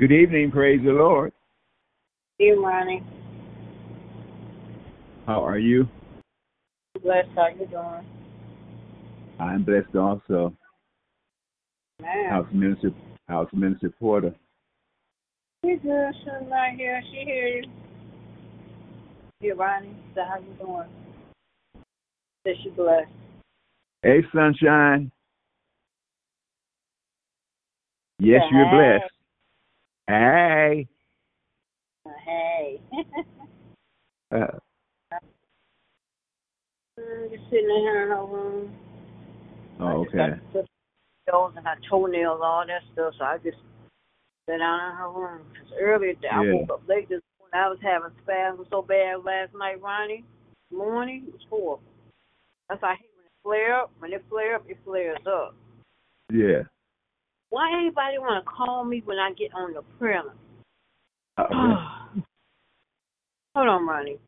Good evening, praise the Lord. Hey, Ronnie. How are you? Blessed. How you doing? I'm blessed also. Man. House Minister House Minister Porter. She good. She's not here. She you. Yeah, Ronnie. So how you doing? Said she blessed. Hey, sunshine. Yes, Hey. you're blessed. Hey. Uh, Hey. Uh, Mm, Just sitting in her in room. oh, I just okay. got to put nails and her toenails, all that stuff. So I just sat down in her room. 'Cause earlier, I Yeah. woke up late this morning. I was having spasms so bad last night, Ronnie. Morning, it was horrible. That's why I hate when it flare up. When it flare up, it flares up. Yeah. Why anybody want to call me when I get on the prayer line? Uh, Hold on, Ronnie.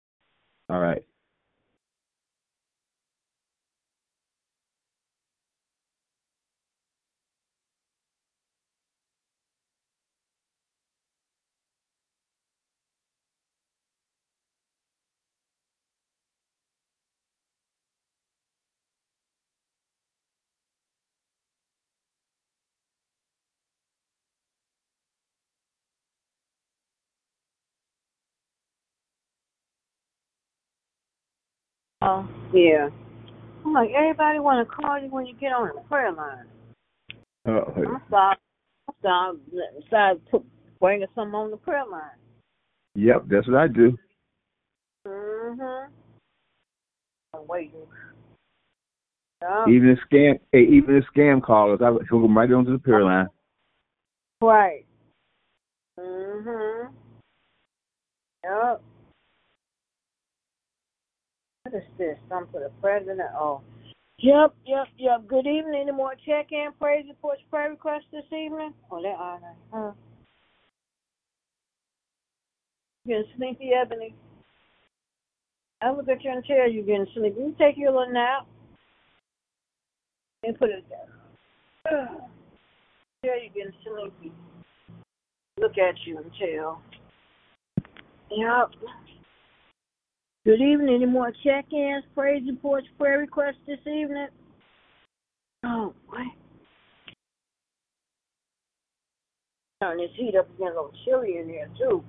all right. Oh, yeah. I'm like, everybody want to call you when you get on the prayer line. Uh, I'm sorry. I'm sorry. Besides, put bringing something on the prayer line. yep, that's what I do. Mhm. I'm waiting. Yeah. Even the scam, hey, even the scam callers, I hook them right onto the prayer line. Right. Mhm. Yep. What is this? Something for the president? Oh. Yep, yep, yep. Good evening. Any more check-in, praise reports, prayer requests this evening? Oh, that honor. Huh. Getting sleepy, Ebony? I look at you and tell you getting sleepy. You take your little nap and put it down. Yeah, you getting sleepy. Look at you and tell. Yep. Good evening. Any more check-ins, praise reports, prayer requests this evening? Oh, boy. Turn this heat up again, a little chilly in here, too.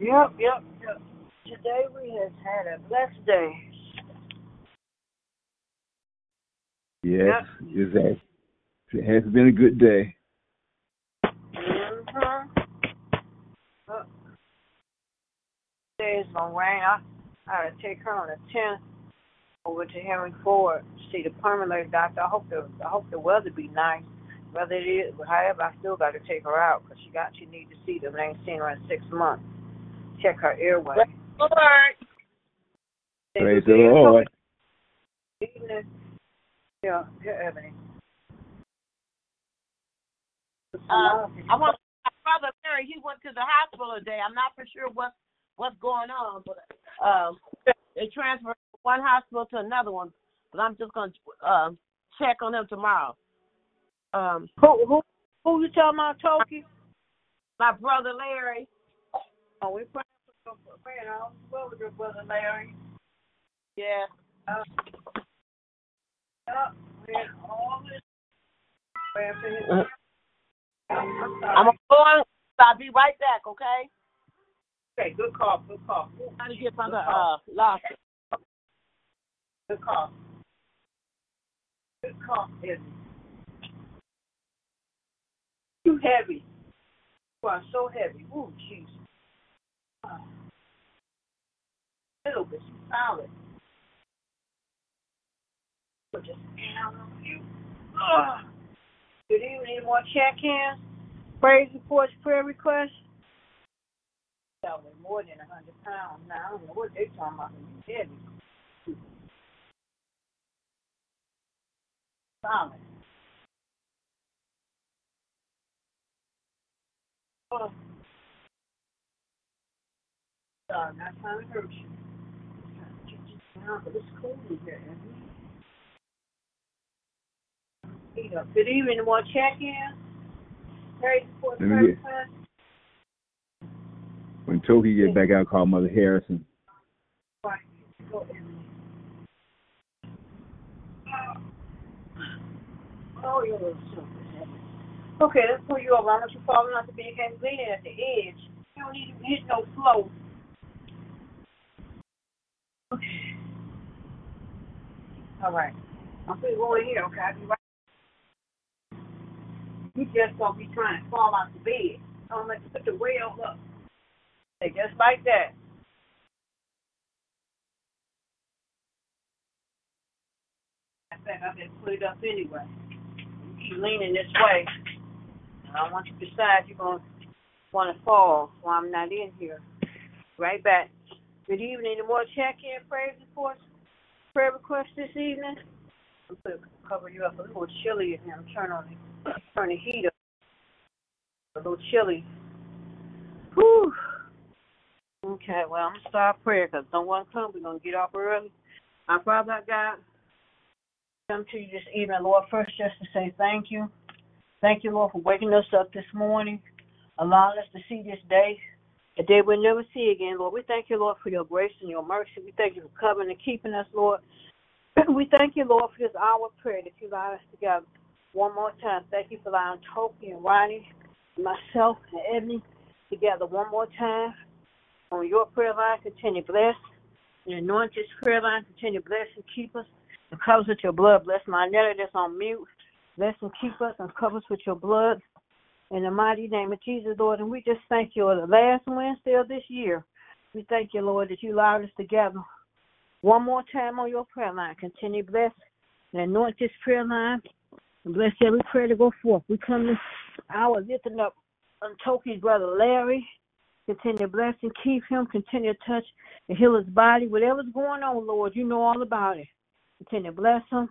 Yep, yep, yep. Today we have had a blessed day. Yes, it's a, it has been a good day. Mm-hmm. Uh, It's gonna rain. I I gotta take her on a tenth over to Henry Ford to see the pulmonary doctor. I hope the I hope the weather be nice. Whether it is, however, I still got to take her out because she got she need to see them. I ain't seen her in six months. Check her airway. Lord. Say Praise good the Lord. evening. Yeah, yeah, Ebony. Uh, I want my brother Larry. He went to the hospital today. I'm not for sure what's what's going on, but um, they transferred from one hospital to another one. But I'm just gonna uh, check on them tomorrow. Um, who who who you talking about, Toki? my brother Larry. Oh, we praying for praying all well with your brother Larry. Yeah. Uh, yeah, praying all this. Praying for his. Uh, I'm I'm going. I'll be right back. Okay. Okay, good call, good call. Trying to get from the uh Lawson. Good call. Good call, Izzy. Too heavy. You are so heavy. Ooh, Jesus. Oh. Little bit solid. Put just down on you. Ugh. Good evening. Any more check-ins? Praise reports, prayer requests? Was more than a hundred pounds. Now I don't know what they talking about. It's heavy. Solid. Oh. Sorry, not trying to hurt you. Just trying to get you down, but it's cool in here, isn't it? Good evening. Check-in? Praise reports, Let me prayer When Toki get back out, call Mother Harrison. Right. Go, Emily. Oh, you're a little stupid. Okay, let's pull you over. I want you falling off the bed and leaning at the edge. You don't need to hit no flow. Okay. All right. I'm going to go here, okay? I'll be right You just don't be trying to fall off the bed. I'm going to put the rail up. Just like that. In fact, I better put it up anyway. You keep leaning this way. I want you to decide you're going to want to fall while I'm not in here. Right back. Good evening. Any more check-in prayer reports? Prayer requests this evening? I'm going to cover you up a little chilly in here. I'm turning on the, turn the heat up. A little chilly. Whew. Okay, well, I'm going to start prayer because to come. We're going to get off early. Our Father God, come to you this evening, Lord, first just to say thank you. Thank you, Lord, for waking us up this morning, allowing us to see this day, a day we'll never see again, Lord. We thank you, Lord, for your grace and your mercy. We thank you for covering and keeping us, Lord. we thank you, Lord, for this hour of prayer that you allowed us together. One more time, thank you for allowing Toki and Ronnie, myself and Ebony together one more time on your prayer line. Continue to bless and anoint this prayer line. Continue to bless and keep us and cover us with your blood. Bless my netta that's on mute. Bless and keep us and cover us with your blood. In the mighty name of Jesus, Lord. And we just thank you, on the last Wednesday of this year. We thank you, Lord, that you allowed us together one more time on your prayer line. Continue to bless and anoint this prayer line. And bless every prayer to go forth. We come this hour lifting up on Toki's brother Larry. Continue to bless and keep him. Continue to touch and heal his body. Whatever's going on, Lord, you know all about it. Continue to bless him.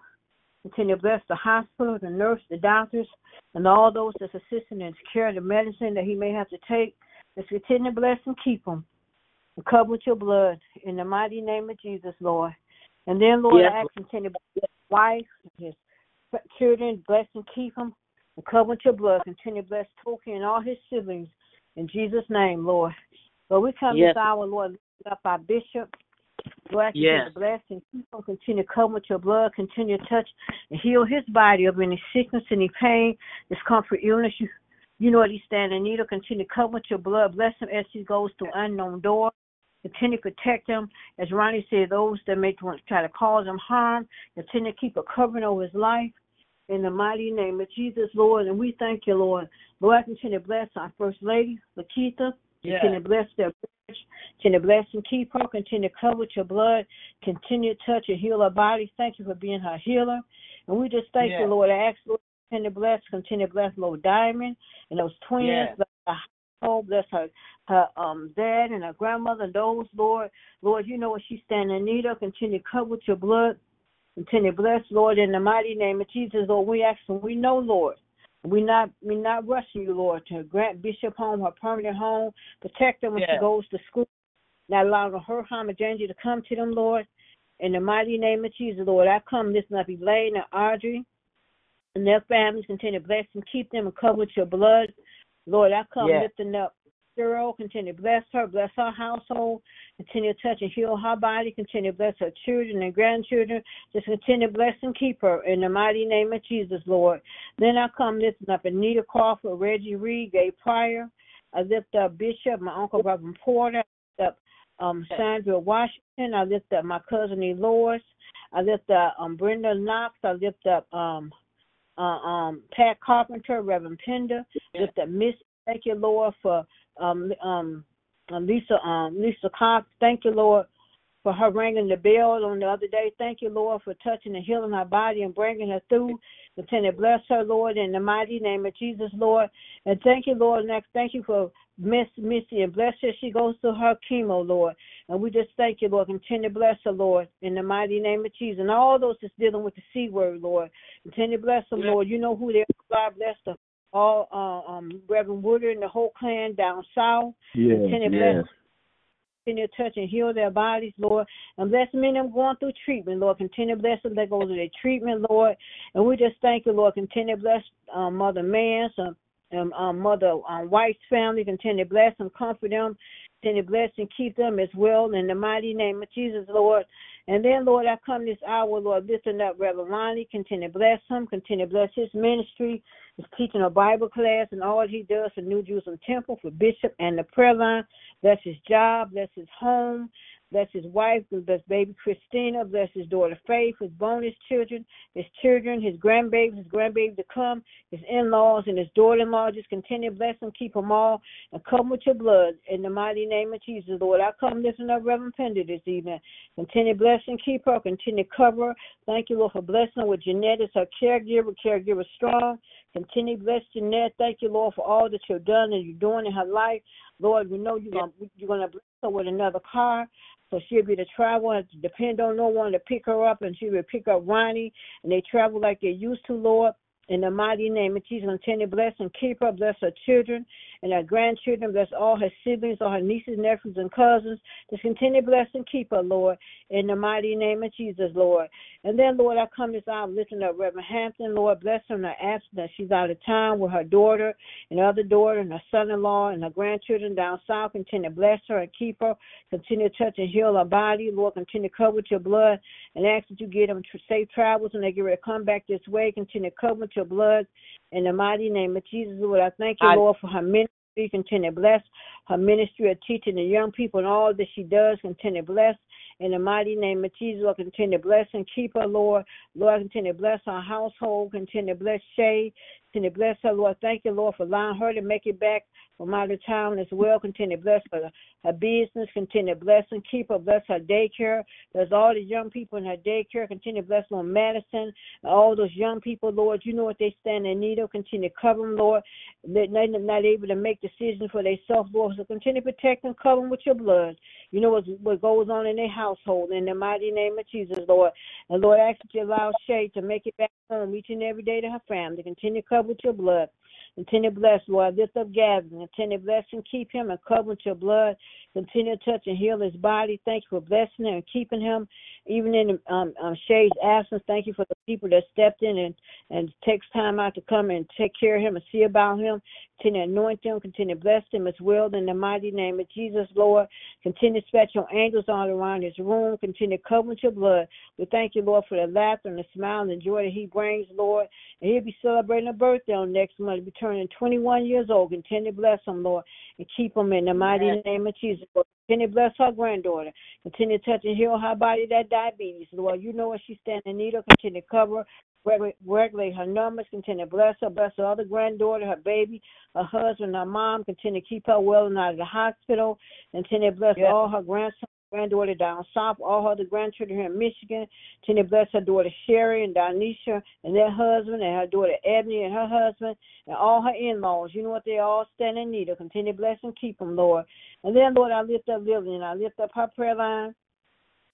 Continue to bless the hospital, the nurse, the doctors, and all those that's assisting in care, the medicine that he may have to take. Just continue to bless and keep him. And cover with your blood. In the mighty name of Jesus, Lord. And then, Lord, Yes. I ask continue to bless his wife, his children, bless and keep them. And cover with your blood. Continue to bless Toki and all his siblings. In Jesus' name, Lord. Lord, we come Yes. this hour, Lord, lift up our bishop. Lord, I ask you Yes. to bless and keep him. Continue to come with your blood. Continue to touch and heal his body of any sickness, any pain, discomfort, illness. You, you know what he's standing in need of. Continue to come with your blood. Bless him as he goes through unknown doors. Continue to protect him. As Ronnie said, those that may try to cause him harm, continue to keep a covering over his life. In the mighty name of Jesus, Lord, and we thank you, Lord. Lord, continue to bless our First Lady, Lakeitha. Yes. Continue to bless their marriage. Continue to bless and keep her. Continue to cover with your blood. Continue to touch and heal her body. Thank you for being her healer. And we just thank you, Lord. I ask, Lord, continue to bless, continue to bless Lord Diamond and those twins. Yes. Bless her. Bless her, her um dad and her grandmother and those, Lord. Lord, you know what she's standing in need of. Continue to cover with your blood. Continue to bless, Lord, in the mighty name of Jesus, Lord. We ask and we know, Lord. We not we not rushing you, Lord, to grant Bishop home her permanent home, protect her when she goes to school, not allowing her harm danger to come to them, Lord. In the mighty name of Jesus, Lord, I come this up Elaine and Audrey and their families. Continue to bless and keep them and cover with your blood. Lord, I come Yes. lifting up Cheryl. Continue to bless her, bless her household. Continue to touch and heal her body. Continue to bless her children and grandchildren. Just continue to bless and keep her in the mighty name of Jesus, Lord. Then I come lifting up Anita Crawford, Reggie Reed, Gay Pryor. I lift up Bishop, my uncle Reverend Porter. I lift up um, Sandra Washington. I lift up my cousin Eloise. I lift up um, Brenda Knox. I lift up um, uh, um, Pat Carpenter, Reverend Pender. Lift up Miss Thank you, Lord, for um um Lisa um Lisa Cox. Thank you, Lord, for her ringing the bell on the other day. Thank you, Lord, for touching and healing her body and bringing her through. Continue to bless her, Lord, in the mighty name of Jesus, Lord. And thank you, Lord. Next, thank you for Miss Missy and bless her. She goes to her chemo, Lord. And we just thank you, Lord. Continue to bless her, Lord, in the mighty name of Jesus. And all those that's dealing with the C word, Lord. Continue to bless them, Lord. You know who they are. God bless them. All uh, um, Reverend Woodard and the whole clan down south. Yes, Continue yes. bless continue to touch and heal their bodies, Lord. And bless many of them going through treatment, Lord. Continue to bless them that go to their treatment, Lord. And we just thank you, Lord. Continue to bless um, Mother Mans, and um, um, Mother um, White's family. Continue to bless them, comfort them. Continue to bless and keep them as well in the mighty name of Jesus, Lord. And then, Lord, I come this hour, Lord, lifting up Reverend Lonnie. Continue to bless him. Continue to bless his ministry, his teaching a Bible class, and all he does for New Jerusalem Temple, for Bishop and the prayer line. Bless his job. That's his home. That's his wife. That's baby Christina. That's his daughter Faith. His bonus children. His children. His grandbabies. His grandbabies to come. His in-laws and his daughter-in-law. Just continue to bless them. Keep them all. And come with your blood. In the mighty name of Jesus, Lord. I come lifting up Reverend Pender this evening. Continue to bless and keep her. Continue to cover her. Thank you, Lord, for blessing her with Jeanette as her caregiver. Caregiver strong. Continue to bless Jeanette. Thank you, Lord, for all that you've done and you're doing in her life. Lord, we know you're gonna you're gonna bless her with another car. So she'll be to travel and to depend on no one to pick her up and she will pick up Ronnie and they travel like they used to, Lord. In the mighty name of Jesus, continue to bless and keep her, bless her children and her grandchildren, bless all her siblings, all her nieces, nephews, and cousins. Just continue to bless and keep her, Lord, in the mighty name of Jesus, Lord. And then, Lord, I come this hour lifting up Reverend Hampton, Lord, bless her in her absence. She's out of town with her daughter and other daughter and her son-in-law and her grandchildren down south. Continue to bless her and keep her. Continue to touch and heal her body, Lord. Continue to cover with your blood and ask that you get them safe travels and they get ready to come back this way. Continue to cover with your blood in the mighty name of Jesus, Lord. I thank you, I- Lord, for her ministry. Continue to bless her ministry of teaching the young people and all that she does. Continue to bless in the mighty name of Jesus. Lord, continue to bless and keep her, Lord. Lord, continue to bless her household. Continue to bless Shay. Continue to bless her, Lord. Thank you, Lord, for allowing her to make it back from out of town as well. Continue to bless her, her business. Continue to bless and keep her. Bless her daycare. Bless all the young people in her daycare. Continue to bless Lord Madison. All those young people, Lord, you know what they stand in need of. Continue to cover them, Lord. They're not able to make decisions for themselves, Lord. So continue to protect and cover them with your blood. You know what, what goes on in their household. In the mighty name of Jesus, Lord. And Lord, I ask that you allow Shay to make it back home each and every day to her family. Continue to cover with your blood. Continue to bless, Lord. Lift up Gavin. Continue to bless and keep him and cover with your blood. Continue to touch and heal his body. Thank you for blessing him and keeping him, even in um, um, Shay's absence. Thank you for the people that stepped in and, and takes time out to come and take care of him and see about him. Continue to anoint them. Continue to bless them as well in the mighty name of Jesus, Lord. Continue to dispatch your angels all around his room. Continue to cover with your blood. We thank you, Lord, for the laughter and the smile and the joy that he brings, Lord. And he'll be celebrating a birthday on next month. He'll be turning 21 years old. Continue to bless him, Lord, and keep him in the mighty name of Jesus. Lord. Continue to bless her granddaughter. Continue to touch and heal her body that diabetes, Lord. You know what she's standing in need of. Continue to cover, regulate her numbers. Continue to bless her, bless her other granddaughter, her baby, her husband, her mom. Continue to keep her well and out of the hospital. Continue to bless Yes. all her grandsons granddaughter down south, all her other grandchildren here in Michigan. Continue to bless her daughter Sherry and Donisha and their husband, and her daughter Ebony and her husband, and all her in-laws. You know what they all stand in need of. Continue to bless and keep them, Lord. And then, Lord, I lift up Lillian. I lift up her prayer line.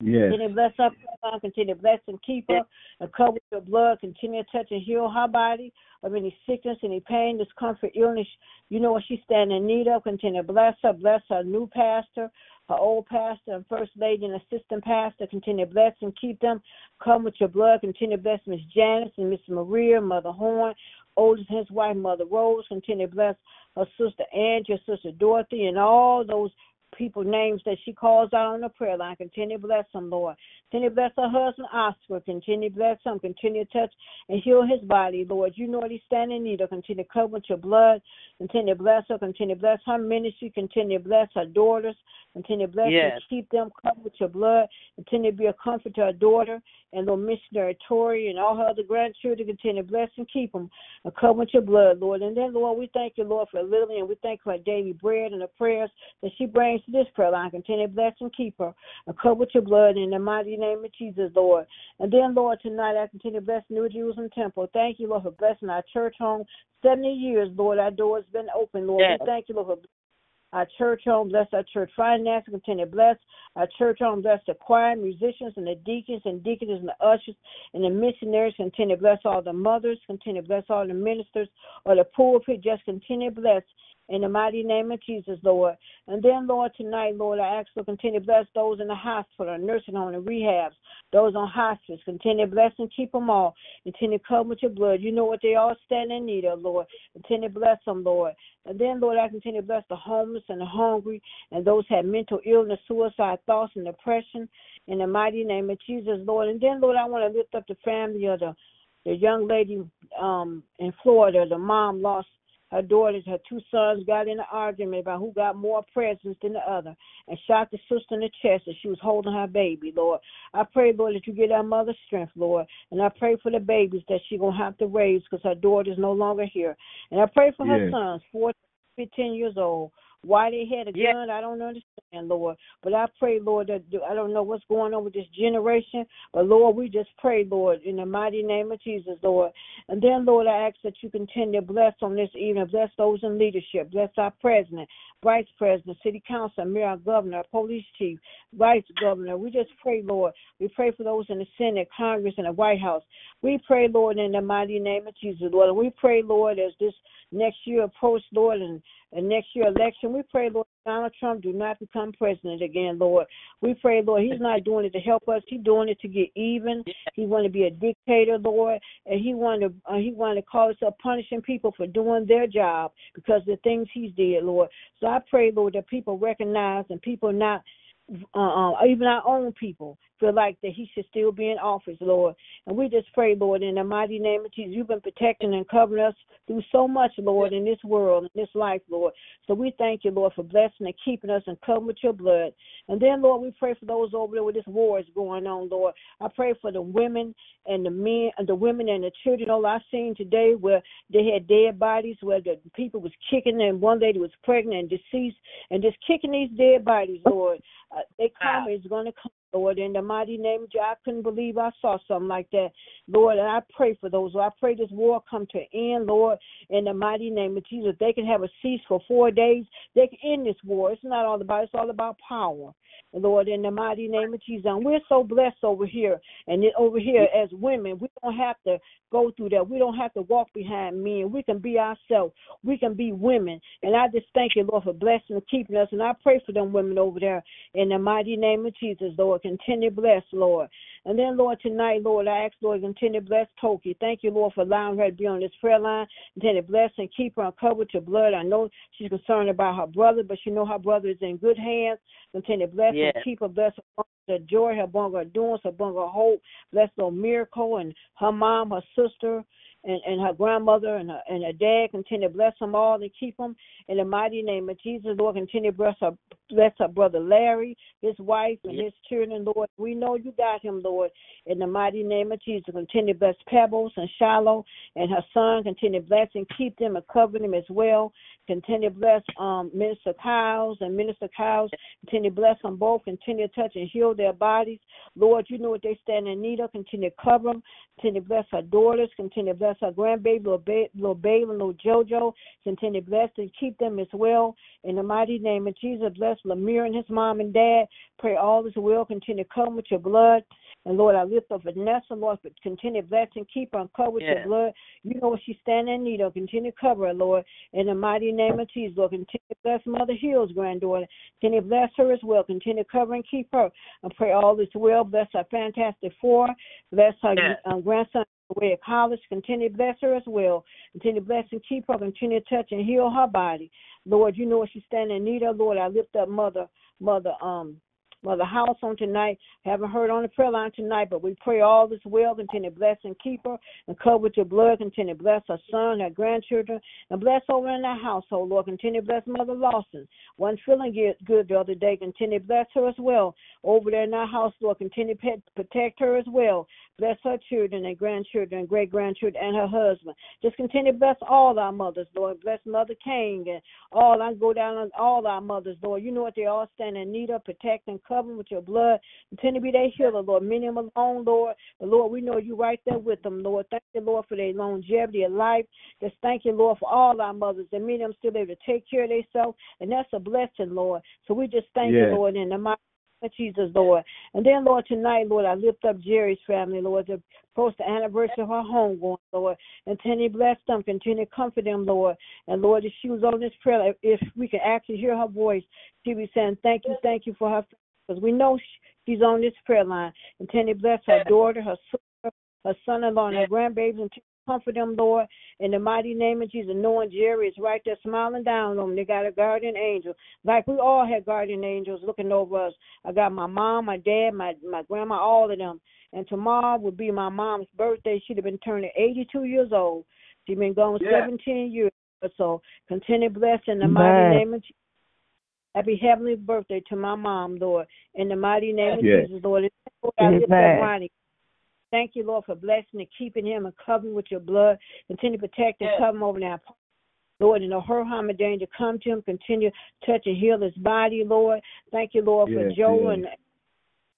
Yes. Continue to bless her, line. continue to bless and keep her, and cover with your blood. Continue to touch and heal her body of any sickness, any pain, discomfort, illness. You know what she's standing in need of. Continue to bless her, bless her new pastor, her old pastor, and first lady and assistant pastor. Continue to bless and keep them. Come with your blood. Continue to bless Miss Janice and Miss Maria, Mother Horn, oldest his wife, Mother Rose. Continue to bless her sister Angie, her sister Dorothy, and all those people names that she calls out on the prayer line. Continue to bless them, Lord. Continue to bless her husband, Oscar. Continue to bless him. Continue to touch and heal his body, Lord. You know what he's standing in need of. Continue to cover with your blood. Continue to bless her. Continue to bless her ministry. Continue to bless her daughters. Continue to bless Yes. and keep them covered with your blood. Continue to be a comfort to her daughter and little missionary Tori and all her other grandchildren. Continue to bless and keep them and cover with your blood, Lord. And then, Lord, we thank you, Lord, for Lillian. We thank you for her daily bread and the prayers that she brings to this prayer line. Continue to bless and keep her and cover with your blood in the mighty name of Jesus, Lord. And then, Lord, tonight I continue to bless New Jerusalem Temple. Thank you, Lord, for blessing our church home. 70 years, Lord, our doors been open, Lord. Yes. We thank you, Lord, for our church home, bless our church finance, continue to bless our church home, bless the choir, musicians, and the deacons and deaconesses and the ushers and the missionaries, continue to bless all the mothers, continue to bless all the ministers or the poor pulpit, just continue to bless in the mighty name of Jesus, Lord. And then, Lord, tonight, Lord, I ask for continue to bless those in the hospital, nursing home, and rehabs, those on hospice. Continue to bless and keep them all. Continue to cover with your blood. You know what they all stand in need of, Lord. Continue to bless them, Lord. And then, Lord, I continue to bless the homeless and the hungry and those who have mental illness, suicide thoughts, and depression in the mighty name of Jesus, Lord. And then, Lord, I want to lift up the family of the the young lady um in Florida. The mom lost her daughters, her two sons got in an argument about who got more presents than the other and shot the sister in the chest as she was holding her baby, Lord. I pray, Lord, that you give that mother strength, Lord. And I pray for the babies that she going to have to raise because her daughter's no longer here. And I pray for her Yes. sons, 14, 15 years old. Why they had a gun, I don't understand, Lord. But I pray, Lord, that I don't know what's going on with this generation, but Lord, we just pray, Lord, in the mighty name of Jesus, Lord. And then, Lord, I ask that you continue to bless on this evening, bless those in leadership, bless our president, vice president, city council, mayor, governor, police chief, vice governor. We just pray, Lord. We pray for those in the Senate, Congress, and the White House. We pray, Lord, in the mighty name of Jesus, Lord. And we pray, Lord, as this next year approaches, Lord, and, and next year election, we pray, Lord, Donald Trump do not become president again, Lord. We pray, Lord, he's not doing it to help us. He's doing it to get even. He want to be a dictator, Lord, and he want to uh, he want to call us up punishing people for doing their job because of the things he's did, Lord. So I pray, Lord, that people recognize and people not uh, uh, even our own people feel like that he should still be in office, Lord. And we just pray, Lord, in the mighty name of Jesus, you've been protecting and covering us through so much, Lord, in this world, in this life, Lord. So we thank you, Lord, for blessing and keeping us and covering with your blood. And then, Lord, we pray for those over there where this war is going on, Lord. I pray for the women and the men, and the women and the children. All I've seen today where they had dead bodies, where the people was kicking, and one lady was pregnant and deceased, and just kicking these dead bodies, Lord. Uh, they come is going to come, Lord, in the mighty name of Jesus. I couldn't believe I saw something like that, Lord. And I pray for those. Lord. I pray this war come to an end, Lord, in the mighty name of Jesus. They can have a cease for four days. They can end this war. It's not all about. It's all about power. Lord, in the mighty name of Jesus. And we're so blessed over here. And over here, as women, we don't have to go through that. We don't have to walk behind men. We can be ourselves. We can be women. And I just thank you, Lord, for blessing and keeping us. And I pray for them women over there in the mighty name of Jesus, Lord. Continue to bless, Lord. And then, Lord, tonight, Lord, I ask, Lord, continue to bless Toki. Thank you, Lord, for allowing her to be on this prayer line. Continue to bless and keep her covered with your blood. I know she's concerned about her brother, but she know her brother is in good hands. Continue to bless Yes. keep her, bless her the joy, her bring her doings, her her hope. Bless little miracle and her mom, her sister, and, and her grandmother and her, and her dad. Continue to bless them all and keep them in the mighty name of Jesus. Lord, continue to bless her, bless her brother Larry, his wife, and his children, Lord. We know you got him, Lord, in the mighty name of Jesus. Continue to bless Pebbles and Shiloh and her son. Continue to bless and keep them and cover them as well. Continue to bless um, Minister Kyles and Minister Kyles. Continue to bless them both. Continue to touch and heal their bodies. Lord, you know what they stand in need of. Continue to cover them. Continue to bless her daughters. Continue to bless her grandbaby, little, ba- little baby, and little JoJo. Continue to bless and keep them as well. In the mighty name of Jesus, bless Lemire and his mom and dad. Pray all is well. Continue to come with your blood. And Lord, I lift up Vanessa, Lord, but continue to bless and keep her and cover with Yes. your blood. You know what she's standing in need of. Continue to cover her, Lord. In the mighty name of Jesus, Lord, continue to bless Mother Hill's granddaughter. Continue to bless her as well. Continue to cover and keep her. And pray all is well. Bless her fantastic four. Bless her Yes. um, grandson away at college. Continue to bless her as well. Continue to bless and keep her. Continue to touch and heal her body. Lord, you know what she's standing in need of. Lord, I lift up Mother Mother um Mother House on tonight. Haven't heard on the prayer line tonight, but we pray all this well. Continue to bless and keep her and cover with your blood. Continue to bless her son, her grandchildren, and bless over in that household, Lord. Continue to bless Mother Lawson. One feeling good the other day. Continue to bless her as well. Over there in that house, Lord. Continue to protect her as well. Bless her children and grandchildren and great grandchildren and her husband. Just continue to bless all our mothers, Lord. Bless Mother King and all. I go down on all our mothers, Lord. You know what they all stand in need of. Protect and cover them with your blood. Continue to be their healer, Lord. Many of them alone, Lord. But Lord, we know you right there with them, Lord. Thank you, Lord, for their longevity of life. Just thank you, Lord, for all our mothers and many of them still able to take care of themselves. And that's a blessing, Lord. So we just thank yes. you, Lord, in the mighty name of Jesus, Lord. And then, Lord, tonight, Lord, I lift up Jerry's family, Lord, to post the anniversary of her home going, Lord. And continue to bless them, continue to comfort them, Lord. And Lord, if she was on this prayer, if we could actually hear her voice, she'd be saying, Thank you, thank you for her because we know she's on this prayer line. And continue to bless her daughter, her sister, her son in law, and her grandbabies, and comfort them, Lord, in the mighty name of Jesus. Knowing Jerry is right there smiling down on them. They got a guardian angel. Like we all had guardian angels looking over us. I got my mom, my dad, my my grandma, all of them. And tomorrow would be my mom's birthday. She'd have been turning 82 years old. She's been gone yeah. 17 years. So continue blessing in the mighty name of Jesus. Happy heavenly birthday to my mom, Lord. In the mighty name of yes. Jesus, Lord. Lord I lift Thank you, Lord, for blessing and keeping him and covering with your blood. Continue to protect and yes. cover him over now. Lord, and no hurt, harm, or danger come to him. Continue to touch and heal his body, Lord. Thank you, Lord, yes, for Joe yes. and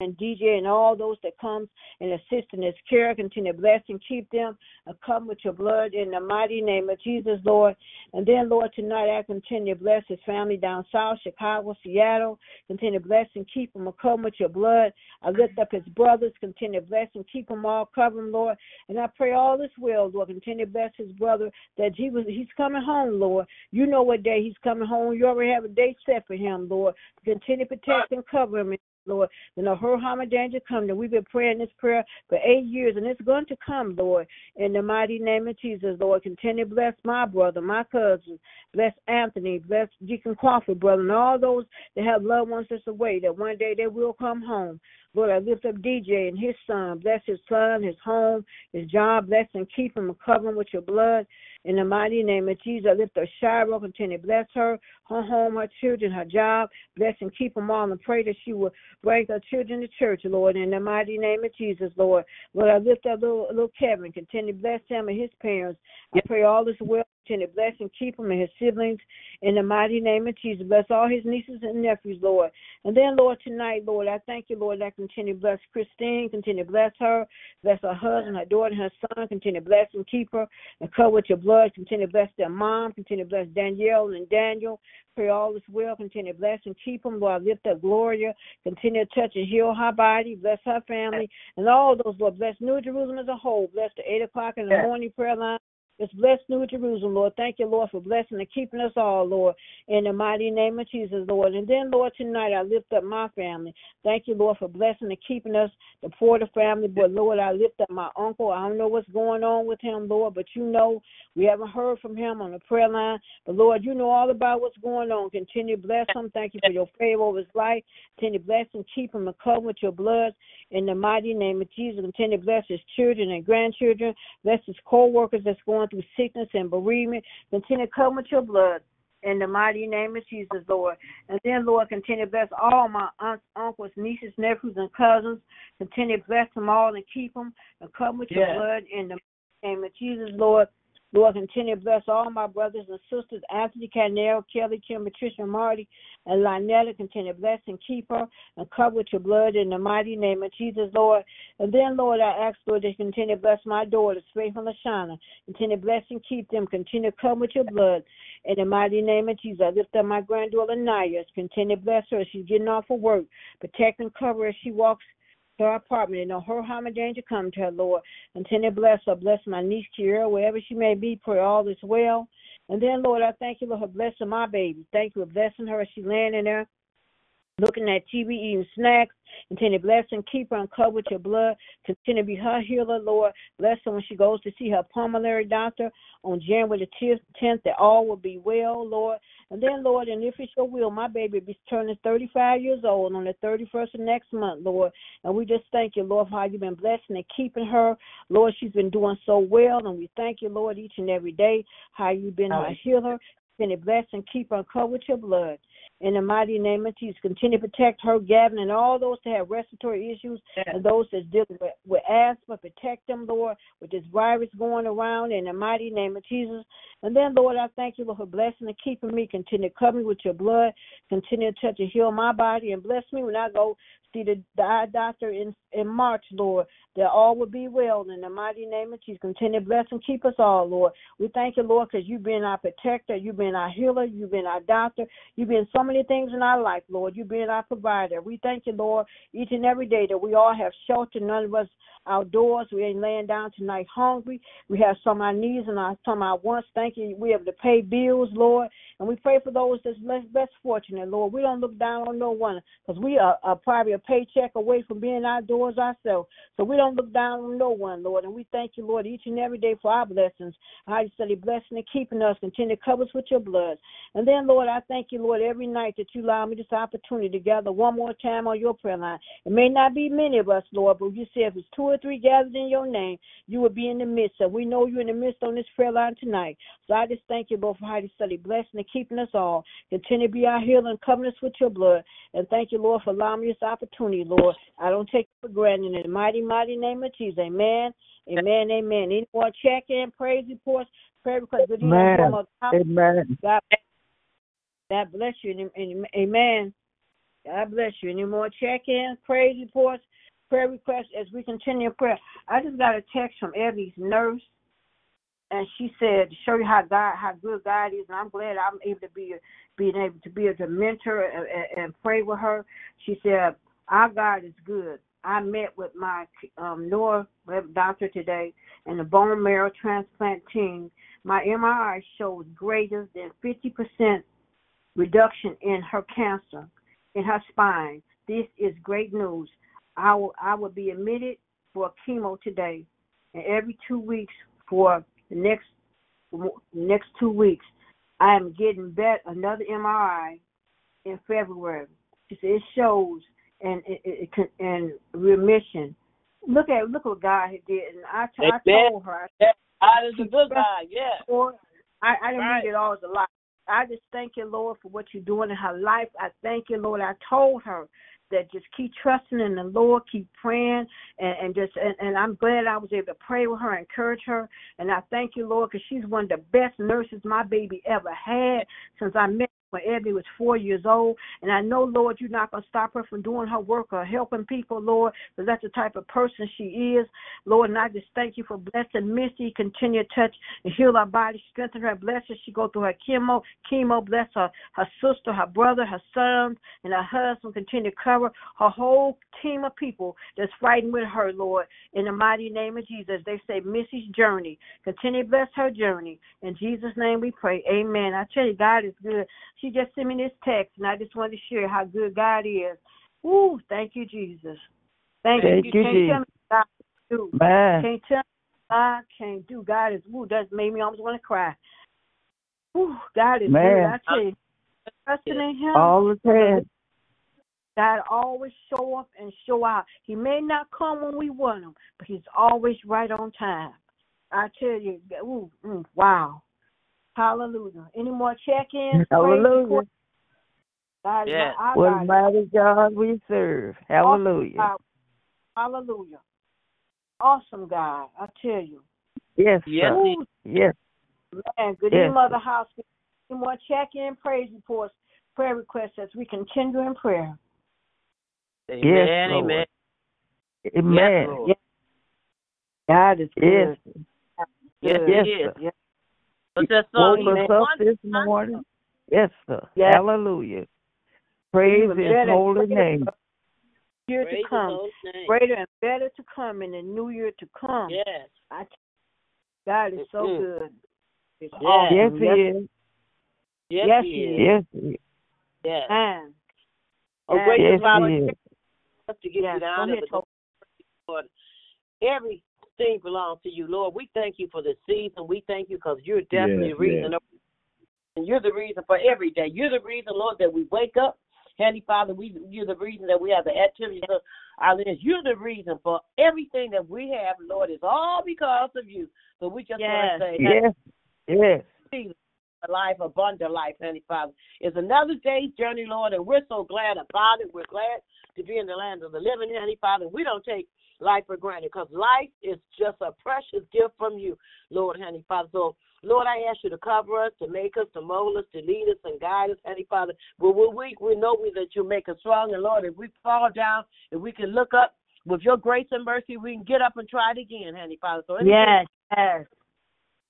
and DJ and all those that comes and assist in his care. Continue to bless and keep them and come with your blood in the mighty name of Jesus, Lord. And then, Lord, tonight I continue to bless his family down south, Chicago, Seattle. Continue to bless and keep them and come with your blood. I lift up his brothers. Continue to bless and keep them all, cover them, Lord. And I pray all this will, Lord. Continue to bless his brother that he was he's coming home, Lord. You know what day he's coming home. You already have a date set for him, Lord. Continue to protect and cover him Lord. You know, her harm and danger come. And we've been praying this prayer for eight years, and it's going to come, Lord. In the mighty name of Jesus, Lord. Continue to bless my brother, my cousin. Bless Anthony. Bless Deacon Crawford, brother, and all those that have loved ones that's away, that one day they will come home. Lord, I lift up DJ and his son. Bless his son, his home, his job. Bless and keep him and cover him with your blood. In the mighty name of Jesus, I lift up Shira. Continue to bless her, her home, her children, her job. Bless and keep them all and pray that she will bring her children to church, Lord. In the mighty name of Jesus, Lord. Lord, I lift up little, little Kevin. Continue to bless him and his parents. I pray all this well Continue to bless and keep him and his siblings in the mighty name of Jesus. Bless all his nieces and nephews, Lord. And then, Lord, tonight, Lord, I thank you, Lord, that I continue to bless Christine, continue to bless her, bless her husband, her daughter, and her son, continue to bless and keep her and cover with your blood, continue to bless their mom, continue to bless Danielle and Daniel. Pray all is well, continue to bless and keep them, Lord. Lift up Gloria, continue to touch and heal her body, bless her family, and all those, Lord. Bless New Jerusalem as a whole. Bless the 8 o'clock in the morning prayer line. Just bless New Jerusalem, Lord. Thank you, Lord, for blessing and keeping us all, Lord, in the mighty name of Jesus, Lord. And then, Lord, tonight I lift up my family. Thank you, Lord, for blessing and keeping us, the Porter family. But, Lord, I lift up my uncle. I don't know what's going on with him, Lord, but you know we haven't heard from him on the prayer line. But, Lord, you know all about what's going on. Continue to bless him. Thank you for your favor over his life. Continue to bless him, keep him and cover with your blood in the mighty name of Jesus. Continue to bless his children and grandchildren. Bless his co workers that's going through sickness and bereavement. Continue to come with your blood in the mighty name of Jesus, Lord. And then, Lord, continue to bless all my aunts, uncles, nieces, nephews, and cousins. Continue to bless them all and keep them and come with your blood in the name of Jesus, Lord. Lord, continue to bless all my brothers and sisters, Anthony Canero, Kelly, Kim, Patricia, Marty, and Lynetta. Continue to bless and keep her and cover with your blood in the mighty name of Jesus, Lord. And then, Lord, I ask, Lord, to continue to bless my daughters, Faith and Lashana. Continue to bless and keep them. Continue to cover with your blood in the mighty name of Jesus. I lift up my granddaughter, Naya. Continue to bless her. As she's getting off of work. Protect and cover as she walks her apartment and no her harm and danger come to her, Lord. Continue to bless her. Bless my niece Kira, wherever she may be. Pray all is well. And then, Lord, I thank you, Lord, for blessing my baby. Thank you for blessing her as she laying in there looking at TV, eating snacks. Continue to bless and keep her and cover with your blood. Continue to be her healer, Lord. Bless her when she goes to see her pulmonary doctor on January the 10th, that all will be well, Lord. And then, Lord, and if it's your will, my baby be turning 35 years old on the 31st of next month, Lord. And we just thank you, Lord, for how you've been blessing and keeping her. Lord, she's been doing so well, and we thank you, Lord, each and every day, how you've been her healer. Continue to bless and keep her covered with your blood. In the mighty name of Jesus, continue to protect her, Gavin, and all those that have respiratory issues and those that's dealing with, with asthma. Protect them, Lord, with this virus going around. In the mighty name of Jesus. And then, Lord, I thank you, Lord, for blessing and keeping me. Continue to cover me with your blood. Continue to touch and heal my body and bless me when I go see the, eye doctor in in March, Lord, that all will be well in the mighty name of Jesus. Continue to bless and keep us all, Lord. We thank you, Lord, because you've been our protector, you've been our healer, you've been our doctor, you've been so many things in our life, Lord. You've been our provider. We thank you, Lord, each and every day that we all have shelter. None of us outdoors. We ain't laying down tonight hungry. We have some our needs and our, some our wants. Thank you. We have to pay bills, Lord. And we pray for those that's less, less fortunate, Lord. We don't look down on no one because we are, are probably a paycheck away from being outdoors ourselves. So we don't look down on no one, Lord. And we thank you, Lord, each and every day for our blessings. How you study blessing and keeping us. Continue to cover us with your blood. And then, Lord, I thank you, Lord, every night that you allow me this opportunity to gather one more time on your prayer line. It may not be many of us, Lord, but you say if it's two or three gathered in your name, you will be in the midst. And we know you're in the midst on this prayer line tonight. So I just thank you, Lord, for how you study blessing and keeping us all. Continue to be our healing, covering us with your blood. And thank you, Lord, for allowing me this opportunity, Lord. I don't take it for granted. In the mighty, mighty name of Jesus. Amen. Amen. Amen. Any more check in, praise reports, prayer requests? Good Amen. Amen. God, God bless you. Amen. God bless you. Any more check in, praise reports, prayer requests as we continue prayer? I just got a text from Eddie's nurse and she said to show you how God, how good God is, and I'm glad I'm able to be being able to be a mentor and, and, pray with her. She said, "Our God is good." I met with my um, neuro doctor today and the bone marrow transplant team. My MRI shows greater than 50% reduction in her cancer in her spine. This is great news. I will I will be admitted for chemo today, and every two weeks for the next next two weeks, I am getting bet another MRI in February. It shows and it, it, and remission. Look at look what God did, and I told her. God is a good God. Yeah. I, I didn't right. read it all as a lot. I just thank you, Lord, for what you're doing in her life. I thank you, Lord. I told her that just keep trusting in the Lord, keep praying, and, and just and, and I'm glad I was able to pray with her, encourage her, and I thank you, Lord, because she's one of the best nurses my baby ever had since I met when Ebony was four years old. And I know, Lord, you're not going to stop her from doing her work or helping people, Lord, because that's the type of person she is. Lord, and I just thank you for blessing Missy. Continue to touch and heal her body, strengthen her, bless her. She go through her chemo, chemo, bless her, her sister, her brother, her son, and her husband. Continue to cover her whole team of people that's fighting with her, Lord, in the mighty name of Jesus. They say Missy's journey. Continue to bless her journey. In Jesus' name we pray. Amen. I tell you, God is good. She just sent me this text, and I just wanted to share how good God is. Ooh, thank you, Jesus. Thank, thank you. you, Can't Jesus. tell me God do. Man. Can't tell me God can't do. God is, ooh, that made me almost want to cry. Ooh, God is Man. good. I tell you, trusting in Him. All the time. God always show up and show out. He may not come when we want him, but he's always right on time. I tell you, ooh, mm, wow. Hallelujah. Any more check-ins? Hallelujah. God yeah. my, what a mighty God we serve. Hallelujah. Awesome Hallelujah. Awesome God, I tell you. Yes. Yes. Ooh, yes. Man, good yes. evening, Mother House. Any more check-in, praise reports, prayer requests as we continue in prayer. Amen. Yes, amen. Amen. Yes, yes. God is good. Yes. Yes, yes, he is. Sir. Yes. What's Woke us up this morning. Yes, sir. Yes. Hallelujah. Praise His holy name. Year Praise to come, greater and better to come in the new year to come. Yes. I, God is so Mhm. good. It's Yes. awesome. Yes, He is. Yes, Yes, he he is. Yes, He is. Yes. Man, Oh, Yes, gracious yes, he is. to give Yes, you the go honor, ahead, the glory, Everything belongs to you, Lord. We thank you for this season. We thank you because you're definitely Yes, the reason. And you're the reason for every day. You're the reason, Lord, that we wake up. Heavenly Father, we you're the reason that we have the activities of our lives. You're the reason for everything that we have, Lord. It's all because of you. So we just Yes, want to say, yes, yes. Jesus, a life, abundant life, Heavenly Father. It's another day's journey, Lord, and we're so glad about it. We're glad to be in the land of the living, Heavenly Father. We don't take life for granted because life is just a precious gift from you, Lord, Heavenly Father. So, Lord, I ask you to cover us, to make us, to mold us, to lead us and guide us, Heavenly Father. When we're weak, we know that you make us strong. And, Lord, if we fall down, if we can look up with your grace and mercy, we can get up and try it again, Heavenly Father. So, Yes, yes.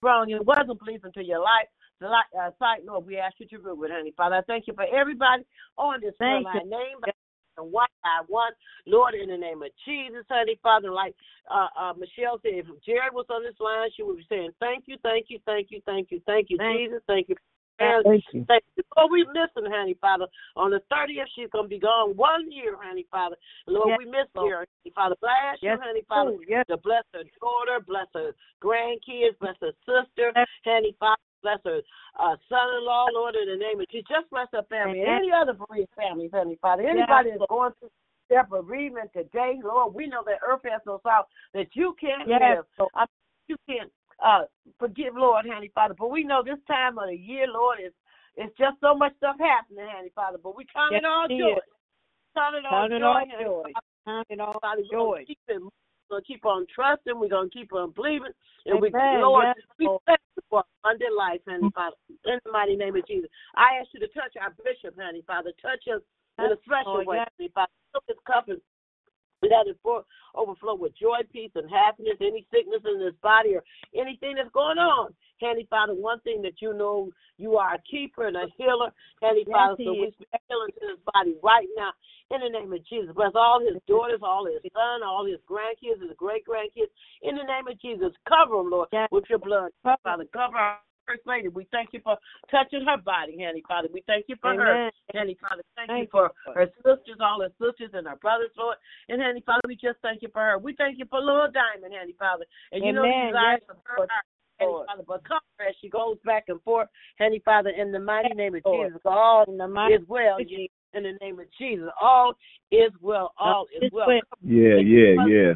wrong, it wasn't pleasing to your life. The light, uh, sight, Lord, we ask you to remove with, honey. Father, I thank you for everybody on this Thank line, name by and one by one. Lord, in the name of Jesus, honey, Father, like uh, uh, Michelle said, if Jared was on this line, she would be saying, thank you, thank you, thank you, thank you, thank you, Thank Jesus, thank you. Thank you. Thank you. Lord, we listen, honey, Father. On the 30th, she's going to be gone one year, honey, Father. Lord, Yes, we miss Lord. her, honey, Father. Bless Yes, you, honey, Father Yes. to bless her daughter, bless her grandkids, bless her sister, Handy Father, bless her uh, son-in-law, Lord, in the name of Jesus. Just bless her family and any other bereaved family, Heavenly Father. Anybody that's going through their bereavement today, Lord, we know that earth has no sorrow, that you can't Yes, live. Lord. I you can't uh, forgive, Lord, Handy Father. But we know this time of the year, Lord, is it's just so much stuff happening, Handy Father. But we count it all joy. Count it all Count it joy, all joy. Father. Count it all joy. keep it. We're gonna keep on trusting. We're gonna keep on believing, and we, Amen. Lord, Yes, we thank you for abundant life, honey Father. In the mighty name of Jesus, I ask you to touch our bishop, honey Father. Touch us in a special Lord, way, yes. honey Father. Fill his cup and let it pour, overflow with joy, peace, and happiness. Any sickness in his body or anything that's going on, Handy Father, one thing that you know, you are a keeper and a healer, Handy Yes, Father. he So we speak healing to his body right now in the name of Jesus. Bless all his daughters, all his son, all his grandkids, his great grandkids. In the name of Jesus, cover them, Lord, with your blood. Father, cover our First Lady. We thank you for touching her body, Handy Father. We thank you for her. Amen. Handy Father, thank, you for you, her sisters, all her sisters and her brothers, Lord. And Handy Father, we just thank you for her. We thank you for little Diamond, Handy Father. And you know the Amen. desires Yes, of her Lord. heart, Handy Lord. Father. But cover her as she goes back and forth, Handy Father, in the mighty name of Lord. Jesus. All In the mighty is well. Jesus. In the name of Jesus. All is well. All is well. well. Yeah, yeah, yeah.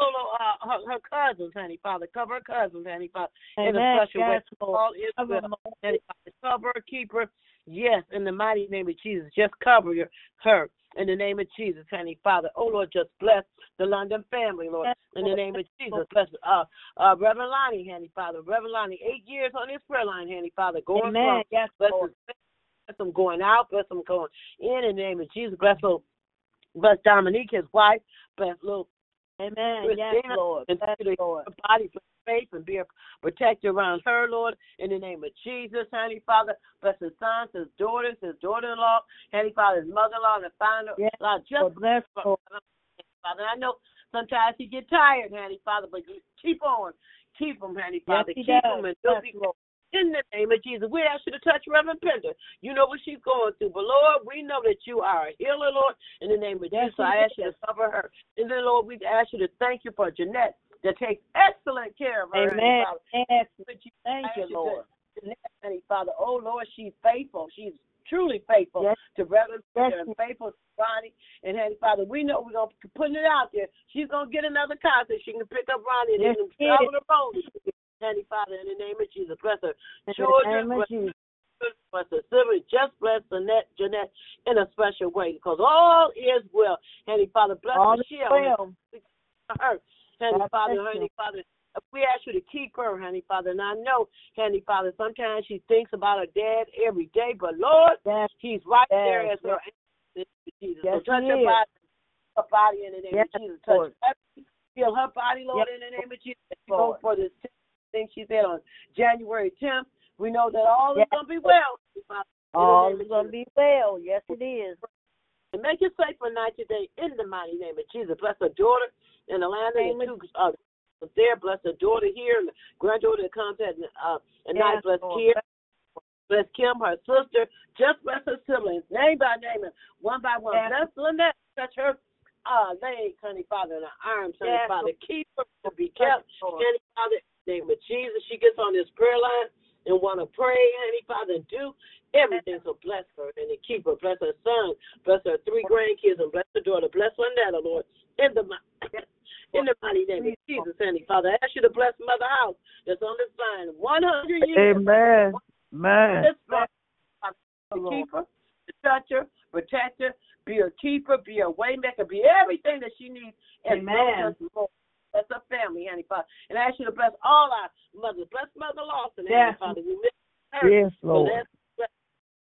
Solo, uh, her, her cousins, honey, Father. Cover her cousins, honey, Father. In a Amen. special way. Yes, Lord. All is Cover well. them, Lord. Honey, Father. Cover her, keep her. Yes, in the mighty name of Jesus. Just cover your, her. In the name of Jesus, honey, Father. Oh, Lord, just bless the London family, Lord. In the name of Jesus, bless uh, uh, Reverend Lonnie, honey, Father. Reverend Lonnie, eight years on this prayer line, honey, Father. Going Amen. Yes, Bless Lord. them, bless them going out. Bless them going in. In the name of Jesus, bless them. Bless Dominique, his wife. Bless little Amen. Yes, Lord. and Yes, the Lord. body for faith and be a protector around her, Lord, in the name of Jesus, honey Father. Bless his sons, his daughters, his daughter in law, honey Father, his mother in law, and finder. Yes, Lord, just Lord. Bless, Lord. Father. I know sometimes he get tired, honey Father, but you keep on. Keep him, Yes, Father. he keep does. him and Yes, be Lord. In the name of Jesus. We ask you to touch Reverend Pender. You know what she's going through. But Lord, we know that you are a healer, Lord, in the name of Jesus. So I ask you to cover her. And then, Lord, we ask you to thank you for Jeanette that takes excellent care of her. Amen. Yes. You Thank you, Lord. Jeanette, Father. Oh, Lord, she's faithful. She's truly faithful Yes. to Reverend Yes. Pender and faithful to Ronnie. And, honey, Father, we know we're going to put it out there. She's going to get another concert. she can pick up Ronnie and Yes, then travel the road. Honey, Father, in the name of Jesus, bless her. Children, bless Jesus. bless the Spirit, just bless Jeanette, Jeanette in a special way because all is well. Heavenly Father, bless All Michelle. well. Her. Heavenly Father, Heavenly Father, we ask you to keep her, Heavenly Father. And I know, Heavenly Father, sometimes she thinks about her dad every day, but Lord, Yes. he's right Yes, there as her yes. Jesus. Yes, so touch he her body, her body in the name Yes, of Jesus. Touch Lord. every, heal her body, Lord, Yes, in the name of Jesus. Lord. Go for this thing she said on January 10th. We know that all Yes, is going to be well. The All is going to be well. Yes, it is. And make it safe for night today in the mighty name of Jesus. Bless her daughter in Atlanta and Name two uh, there. Bless her daughter here and the granddaughter that comes at uh, at night. Bless Lord. Bless Kim, her sister. Just bless her siblings, name by name and one by one. Yes. Bless Lynette. Touch her uh, legs, honey, Father, in her arms, honey, Yes, Father. Keep her to be kept. Honey, Father, the name of Jesus. She gets on this prayer line and want to pray, honey, Father, and do everything. So bless her and keep her. Bless her son. Bless her three grandkids and bless her daughter. Bless Lynetta, Lord. In the in the mighty name of Jesus, honey, Father. I ask you to bless Mother House that's on this line. 100 years. Amen. Man. To keep her, to touch her, protect her, be her keeper, be her waymaker, be everything that she needs. And Amen. Lord. Bless her family, honey, Father. And I ask you to bless all our mothers. Bless Mother Lawson, honey, Yes. Father. We miss her. Yes, Lord. bless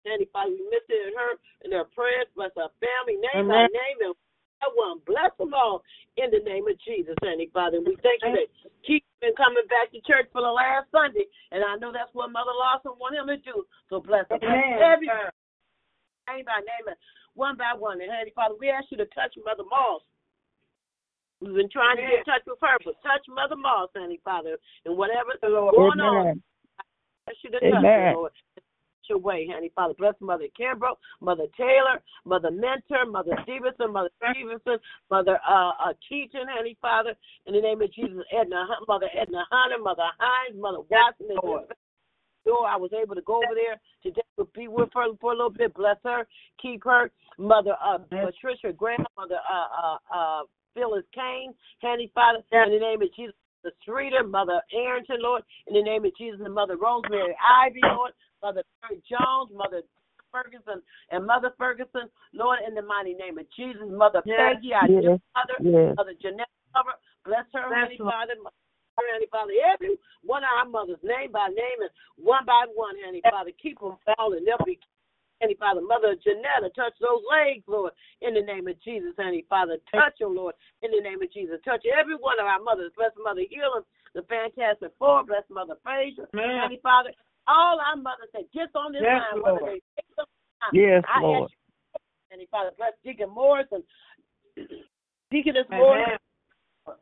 Honey, Father, we miss in her and her prayers. Bless her family, name Amen. by name, and that one. Bless them all in the name of Jesus, honey, Father. And we thank you that keep been coming back to church for the last Sunday, and I know that's what Mother Lawson want him to do. So bless. Amen. Every name by name and one by one. And honey, Father, we ask you to touch Mother Moss. We've been trying to get in touch with her, but touch Mother Moss, honey, Father, and whatever's going on. Amen. I should have touched Amen. her, Lord. Your way, honey, Father. Bless Mother Kimbrough, Mother Taylor, Mother Mentor, Mother Stevenson, Mother Stevenson, Mother uh, uh, Keaton, honey, Father. In the name of Jesus, Edna, Mother Edna Hunter, Mother Hines, Mother Watson. and Door. I was able to go over there today to be with her for a little bit. Bless her, keep her. Mother uh, Patricia Graham, Mother uh, uh, uh, Phyllis Kane, honey, Father. In the name of Jesus. The Streeter, Mother Arrington, Lord, in the name of Jesus, and Mother Rosemary Ivy, Lord, Mother Mary Jones, Mother Ferguson, and Mother Ferguson, Lord, in the mighty name of Jesus, Mother Yes. Peggy, our Yes. dear Mother, Yes. Mother Jeanette Cover, bless her, her. Father, Honey Father, every one of our mothers, name by name and one by one, Honey Father, keep them all and they'll be Honey Father, Mother Janetta, touch those legs, Lord, in the name of Jesus, Honey Father. Touch them, Lord, in the name of Jesus. Touch every one of our mothers. Bless Mother Healing, the Fantastic Four. Bless Mother Frazier. Honey Father. All our mothers that gets on this Yes, line, Lord. they take some time. Yes, I Lord. ask you, Honey Father, bless Deacon Morris and Deaconess Amen. Morris,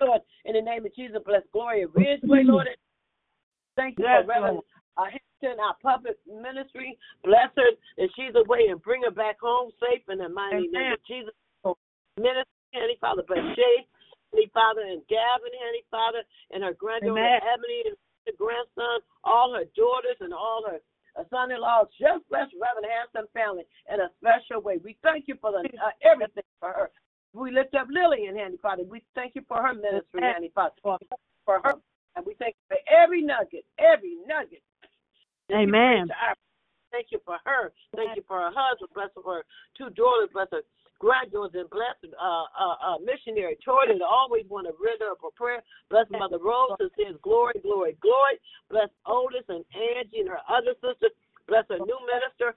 Lord, in the name of Jesus, bless Gloria Ridgeway, Lord. Thank you Yes, for Reverend uh, Hampton, our public ministry. Bless her that she's away and bring her back home safe in the mighty name of Jesus. Ministry, Heavenly Father, bless Shay, Heavenly Father, and Gavin, Heavenly Father, and her granddaughter Amen. Ebony, and her grandson, all her daughters, and all her son-in-law. Just bless Reverend Hampton family in a special way. We thank you for the uh, everything for her. We lift up Lily and Handy Father. We thank you for her ministry. Handy Father, for, for her. And we thank you for every nugget, every nugget. Amen. bring to our- Thank you for her. Thank you for her husband. Bless her her two daughters. Bless her granddaughters and bless uh, uh, uh, missionary that always want to rid up a prayer. Bless Mother Rose that says glory, glory, glory. Bless Otis and Angie and her other sisters. Bless her new minister.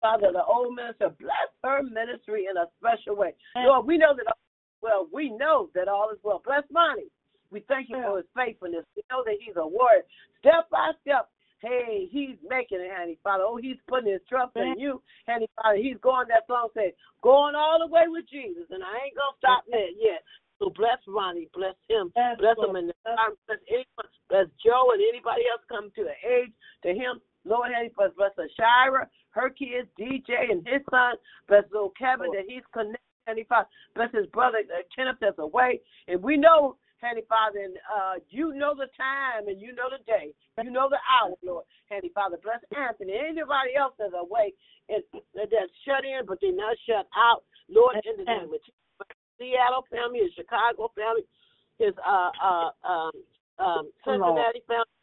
Father, the old minister, bless her ministry in a special way. Lord, we know that all is well. We know that all is well. Bless Monty. We thank you for his faithfulness. We know that he's a warrior. Step by step, hey, he's making it, honey, Father. Oh, he's putting his trust in you, honey, Father. He's going, that song says, going all the way with Jesus. And I ain't going to stop there yet. So bless Ronnie, bless him, bless Lord. him, and bless anyone, bless Joe and anybody else come to the age to him. Lord, honey, bless, bless Shira, her kids, DJ and his son, bless little Kevin that he's connected, honey, Father. Bless his brother uh, Kenneth that's away, and we know. Handy Father, and uh, you know the time and you know the day. You know the hour, Lord. Handy Father, bless Anthony. Anybody else that's awake and that's shut in, but they're not shut out. Lord, in the name of. Seattle family, his Chicago family, his uh uh um um Cincinnati family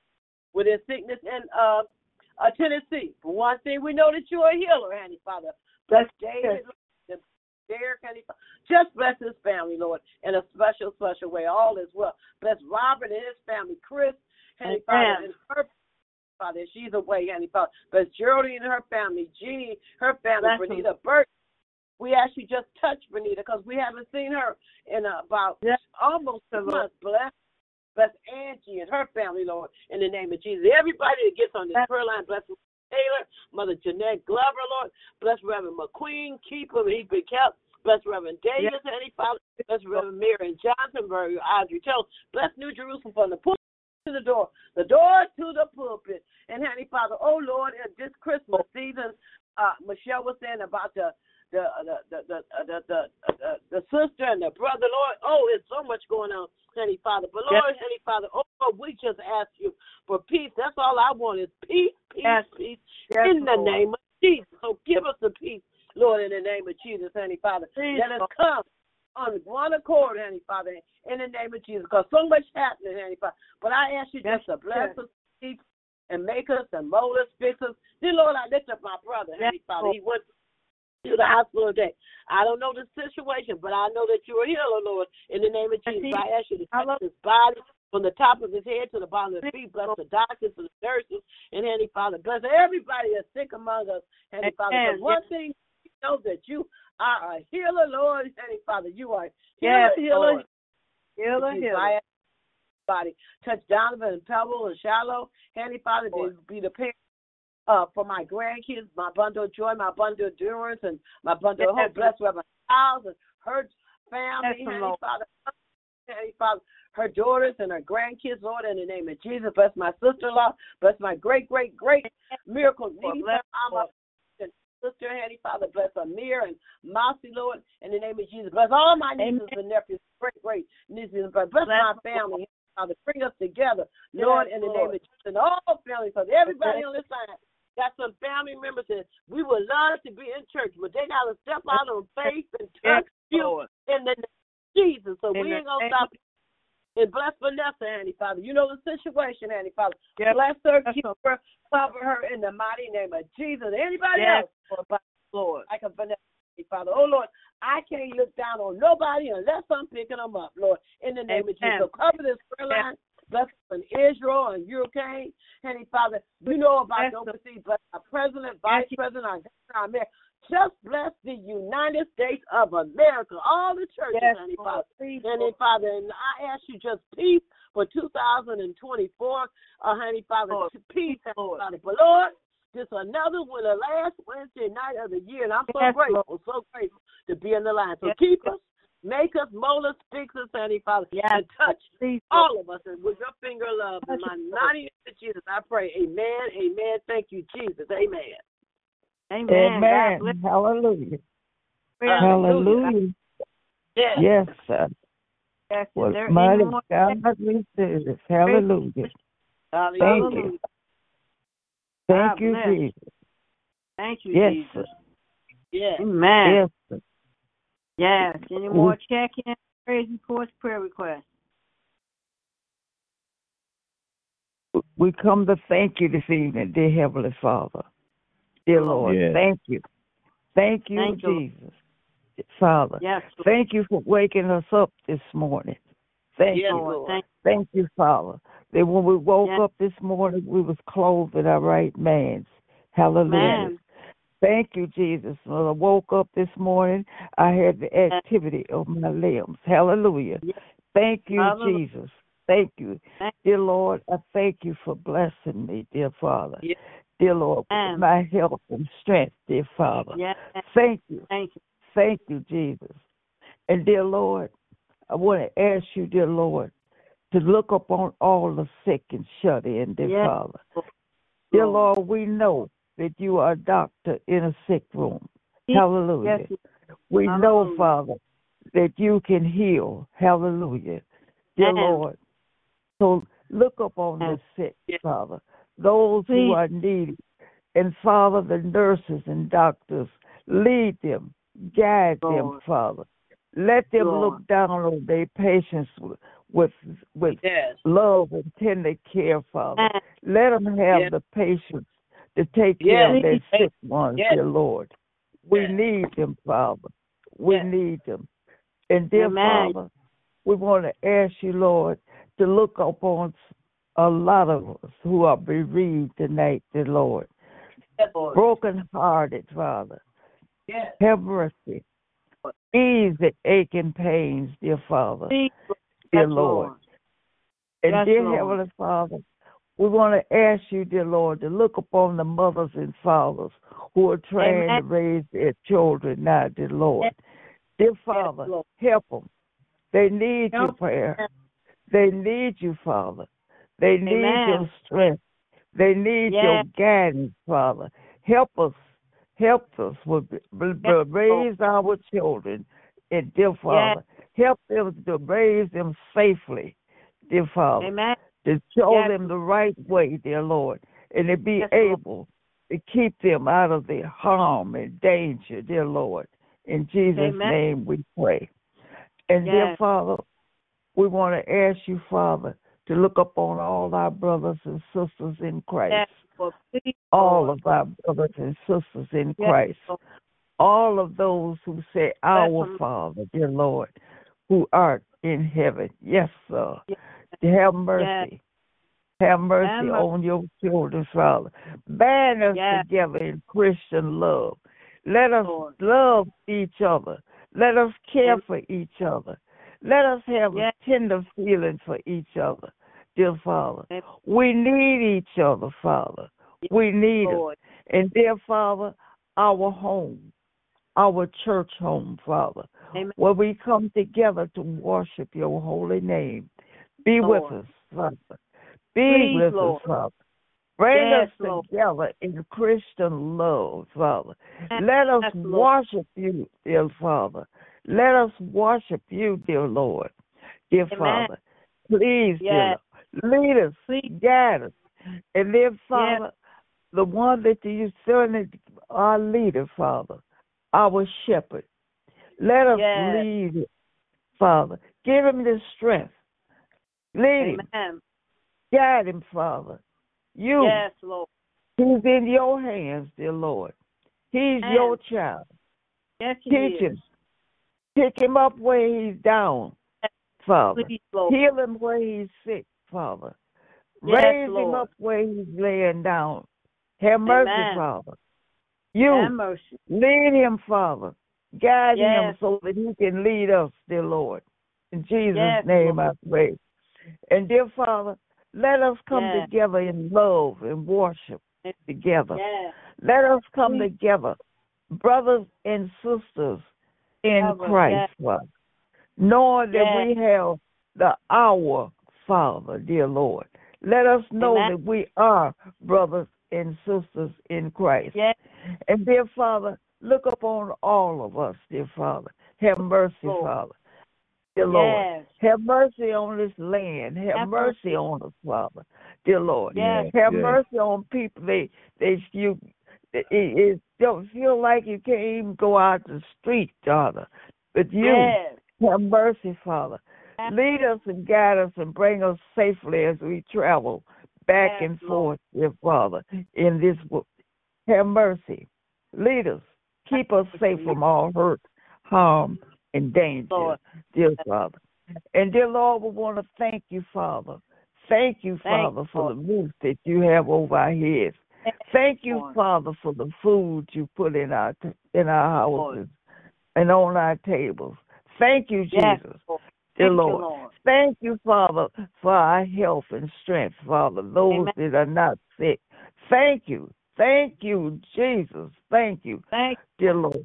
with his sickness in uh, uh Tennessee. For one thing, we know that you're a healer, Handy Father. Bless David, Derek, Handy Father. Just bless his family, Lord, in a special, special way. All is well. Bless Robert and his family, Chris, Handy Father, and her Father. She's away, Handy Father. Bless Geraldine and her family, Jeannie, her family, Bless Renita Burke. We actually just touched Renita because we haven't seen her in about Yes. almost a month. Bless, bless Angie and her family, Lord, in the name of Jesus. Everybody that gets on this prayer line, bless Taylor, Mother Jeanette Glover, Lord. Bless Reverend McQueen. Keep him. He's been kept. Bless Reverend Davis, and he father. Bless Reverend Mary Johnsonburg, Audrey Tell. Bless New Jerusalem from the pulpit to the door, the door to the pulpit. And Heavenly Father, oh Lord, in this Christmas season, uh, Michelle was saying about the Uh, the the the uh, the the, the, the, the sister and the brother, Lord. Oh, it's so much going on, Heavenly Father. But Lord, yes. Heavenly Father, oh Lord, we just ask you for peace. That's all I want is peace, peace, yes. peace yes, in the name of Jesus. So give us the peace, Lord, in the name of Jesus, Heavenly Father. Please, Let us come on one accord, Heavenly Father, in the name of Jesus, because so much happening, Heavenly Father. But I ask you just to bless us, and make us and mold us, fix us. Dear Lord, I lift up my brother, Heavenly Father. He went to the hospital today. I don't know the situation, but I know that you're a healer, Lord. In the name of Jesus, I ask you to touch his body from the top of his head to the bottom of his feet. Bless the doctors, and the nurses, and Heavenly Father. Bless everybody that's sick among us, Heavenly Father. Because one thing we know that you are a healer, Lord, Heavenly Father. You are healer, yes, healer, Lord. healer, healer. Body. Touch Donovan and Pebble and Shallow. Heavenly Father, they be the parents uh, for my grandkids, my bundle of joy, my bundle of endurance, and my bundle of hope. Bless Reverend Stiles and her family, Heavenly Father. Heavenly Father, her daughters and her grandkids, Lord, in the name of Jesus. Bless my sister in law. Bless my great, great, great miracle. My sister, Heavenly Father. Bless Amir and Mousy, Lord, in the name of Jesus. Bless all my nieces Amen. and nephews, great, great nieces and brothers. Bless, bless my family. Father, bring us together, Lord, yes, in the Lord. name of Jesus, and all families, Father, everybody on this line got some family members that we would love to be in church, but they got to step out on faith and trust you in the Jesus. So in we ain't going to stop. And bless Vanessa, Annie Father. You know the situation, Annie Father. Yep. Bless her, keep her, cover her in the mighty name of Jesus. Anybody yes. else? Lord. I can Vanessa, Annie Father. Oh, Lord, I can't look down on nobody unless I'm picking them up, Lord, in the name Amen. of Jesus. So cover this prayer line bless in Israel and Ukraine. Heavenly Father, we know about the overseas, but our president, vice president, our governor, our mayor. Just bless the United States of America, all the churches, yes, Heavenly Father. Heavenly Father, and I ask you just peace for 2024, uh, Heavenly Father, Lord. peace, Heavenly Father. But Lord, just another one, the last Wednesday night of the year, and I'm so yes, grateful, Lord. so grateful to be in the line. So yes, keep us Make us, mold us, fix us, Heavenly Father, yes. and touch Please. all of us with your finger of love. In my mighty name of Jesus, I pray. Amen. Amen. Thank you, Jesus. Amen. Amen. Amen. Hallelujah. Hallelujah. Yes. yes, sir. Yes, well, mighty God we serve. Hallelujah. Hallelujah. Thank you. Thank you, Jesus. Thank you, yes, Jesus. Sir. Yes. Amen. Yes, sir. Yes. Any more check-in, praise reports, prayer requests? We come to thank you this evening, dear Heavenly Father. Dear Lord, yes. thank you. Thank you, thank Jesus. You. Father. Yes. Thank you for waking us up this morning. Thank yes, you. Lord. Thank, thank you, Father. That when we woke yes. up this morning, we was clothed in our right minds. Hallelujah. Man. Thank you, Jesus. When I woke up this morning, I had the activity of my limbs. Hallelujah. Thank you, Hallelujah. Jesus. Thank you. Thank dear Lord, I thank you for blessing me, dear Father. Yes. Dear Lord, with my health and strength, dear Father. Yes. Thank you. Thank you. Thank you, Jesus. And dear Lord, I want to ask you, dear Lord, to look upon all the sick and shut in, dear. Father. Dear Lord, we know that you are a doctor in a sick room. Hallelujah. Yes. We Hallelujah. know, Father, that you can heal. Hallelujah. Dear Lord. So look upon the sick, Father, those who are needy. And Father, the nurses and doctors, lead them, guide them, Father. Let them Lord. look down on their patients with with, with yes. love and tender care, Father. Let them have yes. the patience to take care of their sick ones, yes. dear Lord. We yes. need them, Father. We yes. need them. And dear Amen. Father, we want to ask you, Lord, to look upon a lot of us who are bereaved tonight, dear Lord. Lord. Broken hearted, Father. Yes. Have mercy. Ease the aching pains, dear Father. Dear Lord. Lord. And yes, dear Lord. Heavenly Father, we want to ask you, dear Lord, to look upon the mothers and fathers who are trying Amen. to raise their children now, dear Lord. Dear Father, yes, help them. They need help your prayer. They need you, Father. They need Amen. your strength. They need Yes. your guidance, Father. Help us. Help us with Yes, raise our children, and dear Father. Help them to raise them safely, dear Father. Amen. To show Yes. them the right way, dear Lord, and to be Yes, able to keep them out of the harm and danger, dear Lord. In Jesus' Amen. name we pray. And dear Father, we want to ask you, Father, to look upon all our brothers and sisters in Christ. Yes, Please, All Lord. of our brothers and sisters in Christ. Lord. All of those who say, Our. Father, dear Lord, who art in heaven. Yes, sir. Yes. Have mercy. Have mercy Have mercy. on your children, Father. Band us Yes. together in Christian love. Let us Lord. love each other. Let us care Amen. for each other. Let us have Yes. a tender feeling for each other, dear Father. We need each other, Father. We need it. And dear Father, our home, our church home, Father, Amen. where we come together to worship your holy name. Be with us, Father. Be Please, with Lord. us, Father. Bring Yes, us Lord. together in Christian love, Father. Yes, Let us yes, Lord. worship you, dear Father. Let us worship you, dear Lord. Dear Amen. Father, please, dear. Lord, lead us, Please. guide us. And then, Father, the one that you certainly our leader, Father, our shepherd. Let us lead Father. Give him the strength. Lead him. Guide him, Father. You, Yes, Lord. he's in your hands, dear Lord. He's Amen. your child. Yes, he Teach is. him. Pick him up where he's down, Father. Please, Lord. Heal him where he's sick, Father. Yes, Raise him up where he's laying down. Have mercy, Amen. Father. You Have mercy. lead him, Father. Guide him so that he can lead us, dear Lord. In Jesus' Yes, name Lord. I pray. And dear Father, let us come Yes. together in love and worship together. Yes. Let us come Please. together, brothers and sisters in Cover, Christ, Father, knowing that we have the our Father, dear Lord. Let us know Amen. that we are brothers and sisters in Christ. Yes. And dear Father, look upon all of us, dear Father. Have mercy, Lord. Father. Dear Lord. Yes. Have mercy on this land. Have Have mercy mercy. on us, Father. Dear Lord. Yes. Have yes. mercy on people. They they you it, it don't feel like you can't even go out the street, Father. But you Yes. have mercy, Father. Yes. Lead us and guide us and bring us safely as we travel back Yes, and Lord. forth, dear Father, in this book. Have mercy. Lead us. Keep us safe from all hurt, harm, and danger, Lord. dear Father. And dear Lord, we want to thank you, Father. Thank you, Father, you, for Lord. the roof that you have over our heads. Thank you, Lord. Father, for the food you put in our in our houses and on our tables. Thank you, Yes, Jesus. Lord. Dear Thank you, Lord. Lord. Thank you, Father, for our health and strength, Father, those Amen. that are not sick. Thank you. Thank you, Jesus. Thank you, Thank dear Lord.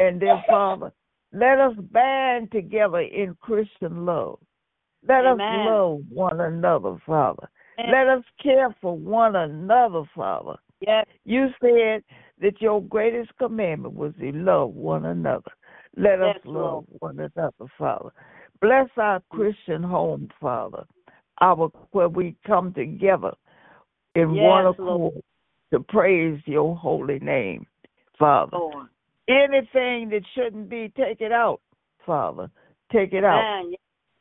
And dear Father, let us band together in Christian love. Let us love one another, Father. Yes. Let us care for one another, Father. Yes. You said that your greatest commandment was to love one another. Let us love Lord. one another, Father. Bless our Christian home, Father, our where we come together in Yes, one Lord. accord to praise your holy name, Father. Lord. Anything that shouldn't be, take it out, Father. Take it out.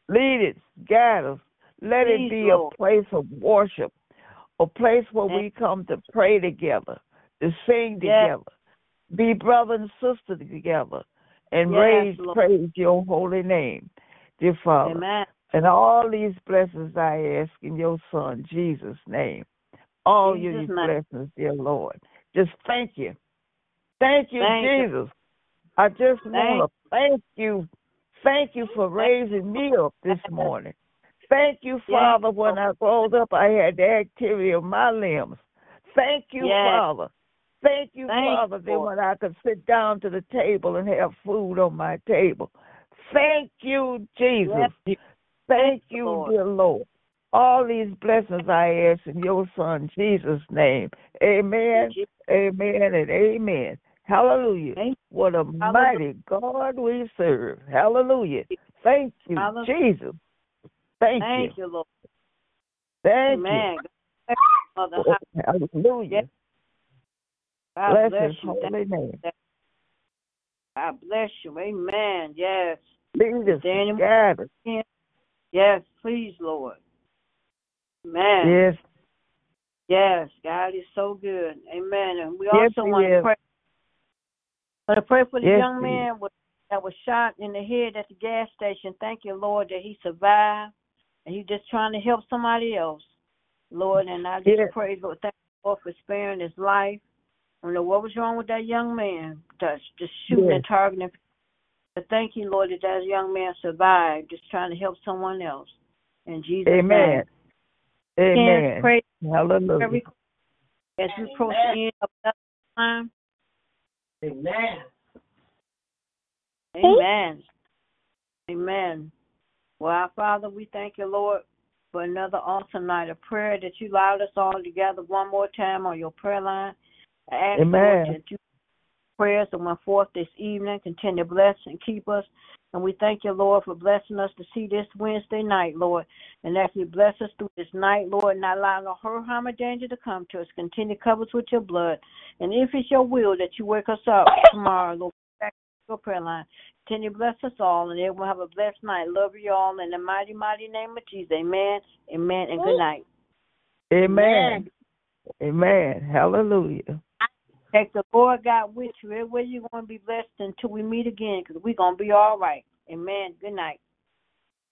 Lead us, guide us. Let Please, it be Lord. a place of worship, a place where we come to pray together, to sing Yes. together, be brother and sister together, and Yes, raise, Lord. praise your holy name, dear Father. Amen. And all these blessings I ask in your Son, Jesus' name. All Jesus' your blessings, dear Lord. Just thank you. Thank you, Thank you. Jesus. I just Thank- want to thank you. Thank you for raising me up this morning. Thank you, Yes. Father. When I rose up, I had the activity of my limbs. Thank you, Yes. Father. Thank you, Thank Father, that when I could sit down to the table and have food on my table. Thank you, Jesus. Yes. Thank you, you, Lord. dear Lord. All these blessings I ask in your son Jesus' name. Amen. Amen and amen. Hallelujah. What a mighty God we serve. Hallelujah. Thank you, Hallelujah. Jesus. Thank, you. Thank you. you, Lord. Thank Amen. you. Mother. Hallelujah. God bless, bless his you. holy name. God bless you. Amen. Yes. Lead us Daniel. Yes, please, Lord. Amen. Yes. Yes, God is so good. Amen. And we Yes, also want to pray. Want to pray for the Yes, young man with, that was shot in the head at the gas station. Thank you, Lord, that he survived, and he's just trying to help somebody else, Lord. And I just Yes. pray, Lord, thank you, Lord, for sparing his life. I don't know what was wrong with that young man, just just shooting Yes. and targeting. But thank you, Lord, that that young man survived, just trying to help someone else. In Jesus' Amen. name. Amen. Can't Hallelujah. every as we approach the end of that time. Amen. Amen. Amen. Well, our Father, we thank you, Lord, for another awesome night of prayer that you allowed us all together one more time on your prayer line. I ask Amen. Lord, that you prayers that went forth this evening continue to bless and keep us. And we thank you, Lord, for blessing us to see this Wednesday night, Lord. And as you bless us through this night, Lord, not allow no hurt, harm, or danger to come to us. Continue to cover us with your blood. And if it's your will that you wake us up tomorrow, Lord, back to your prayer line. Continue to bless us all, and everyone have a blessed night. Love you all in the mighty, mighty name of Jesus. Amen. Amen. And good night. Amen. Amen. Hallelujah. Take the Lord God with you. Everywhere you're going to be blessed until we meet again because we're going to be all right. Amen. Good night.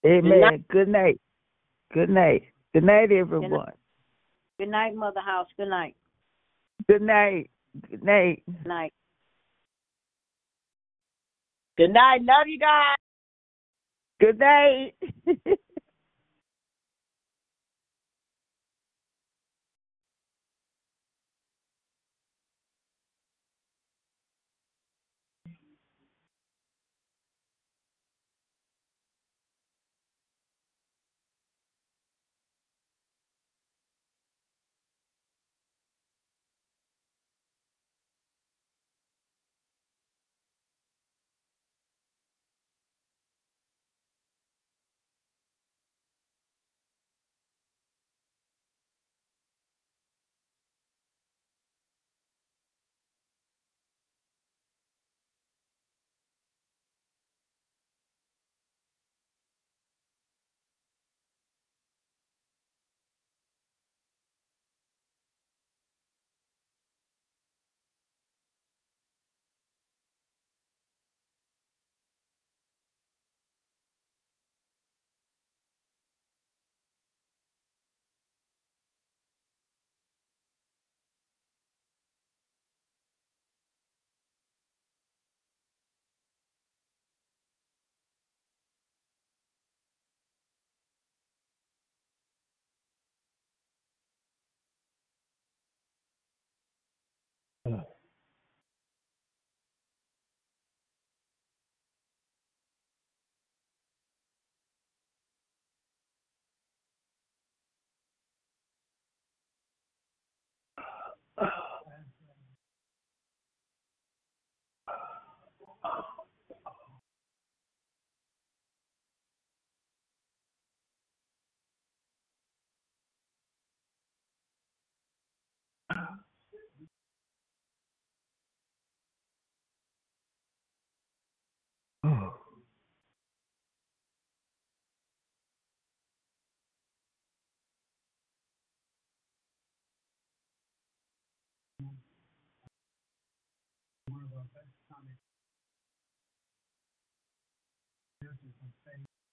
Amen. Good night. Good night. Good night, everyone. Good night, Mother House. Good night. Good night. Good night. Good night. Good night. Love you guys. Good night. Uh. churches and things.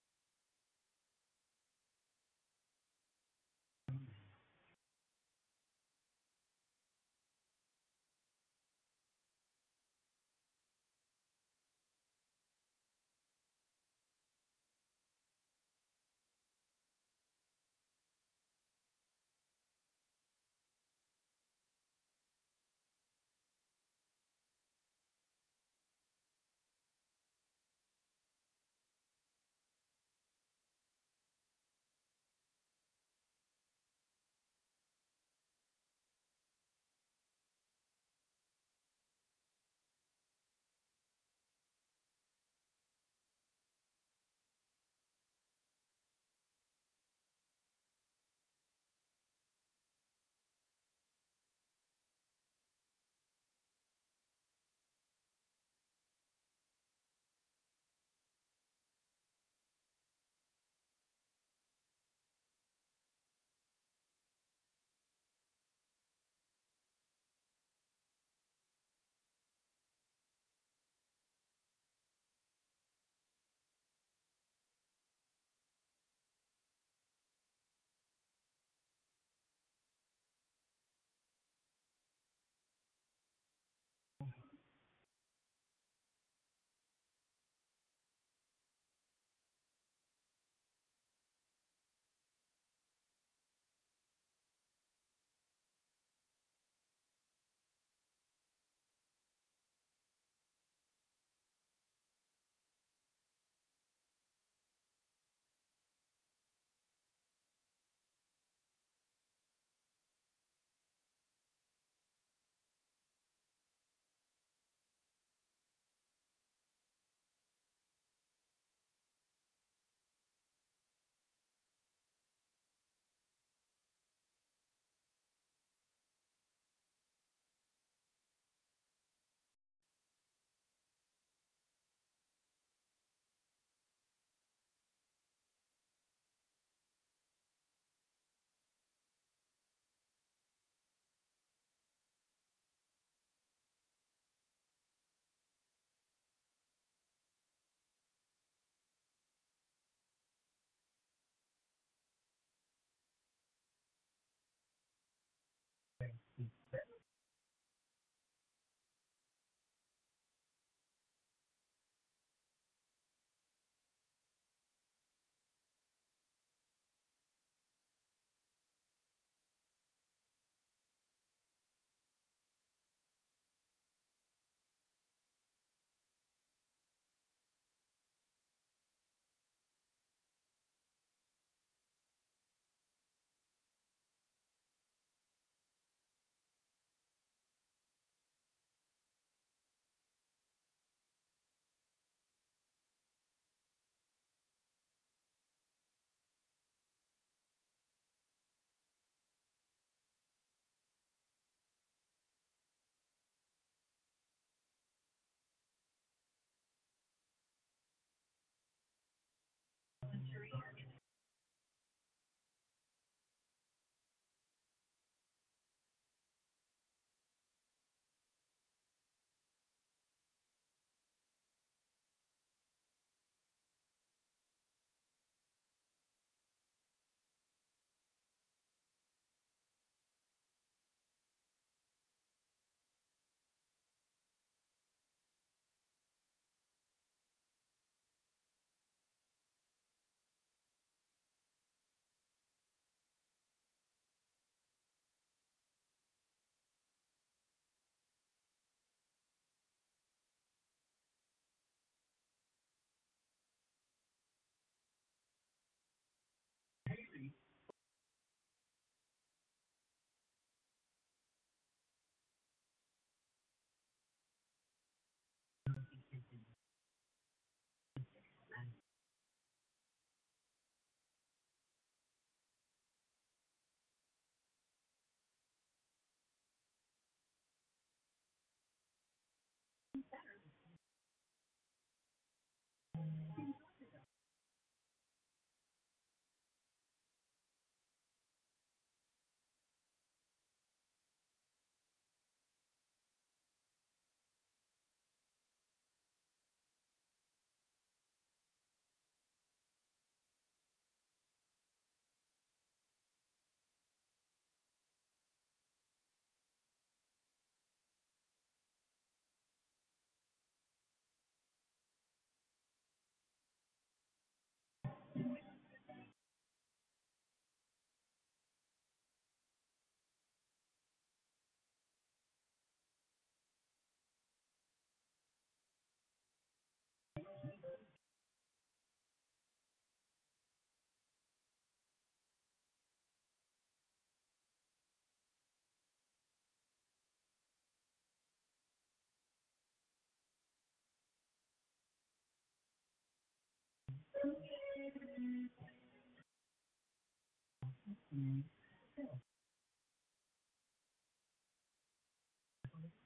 better.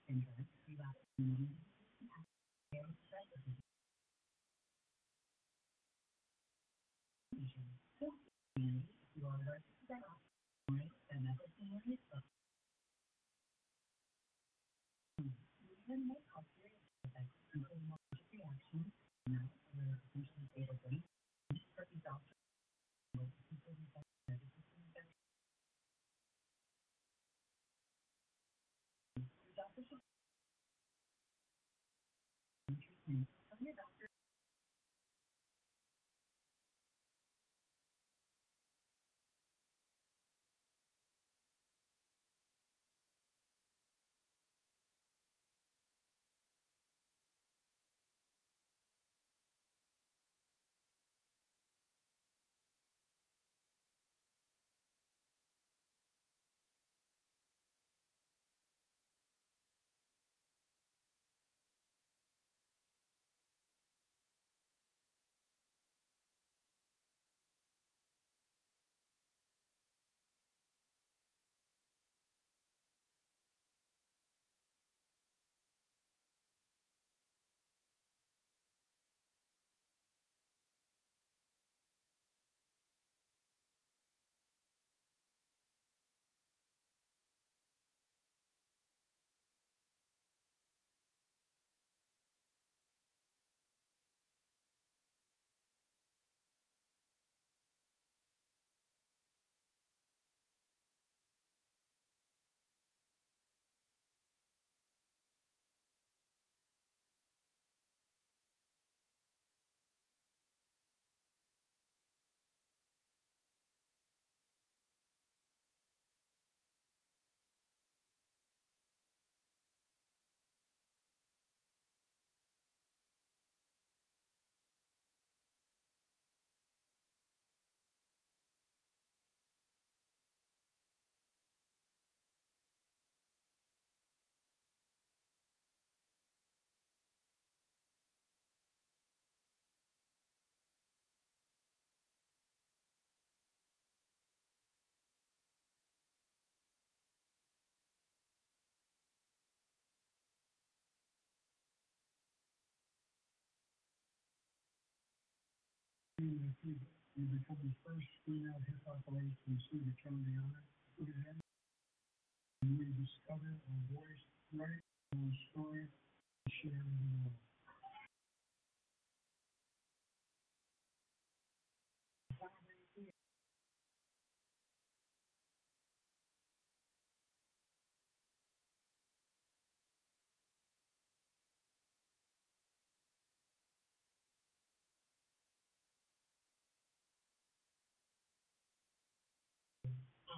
Enjoy. Mm. You become the first female hip hop artist to Kennedy Honor. And you discover a voice, write a story, and share with the world.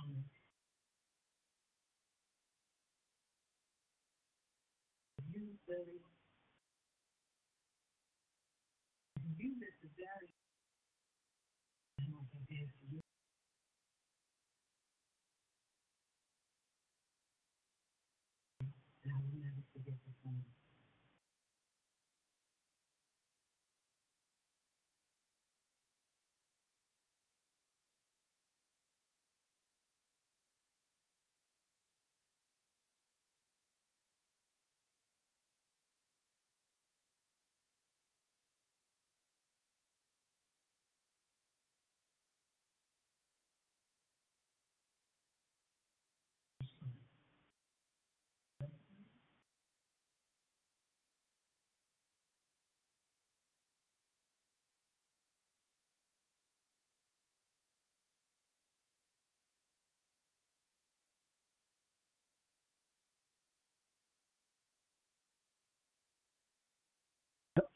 You very you for you. And I will never forget this moment.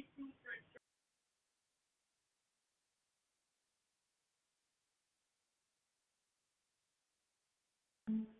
Thank you.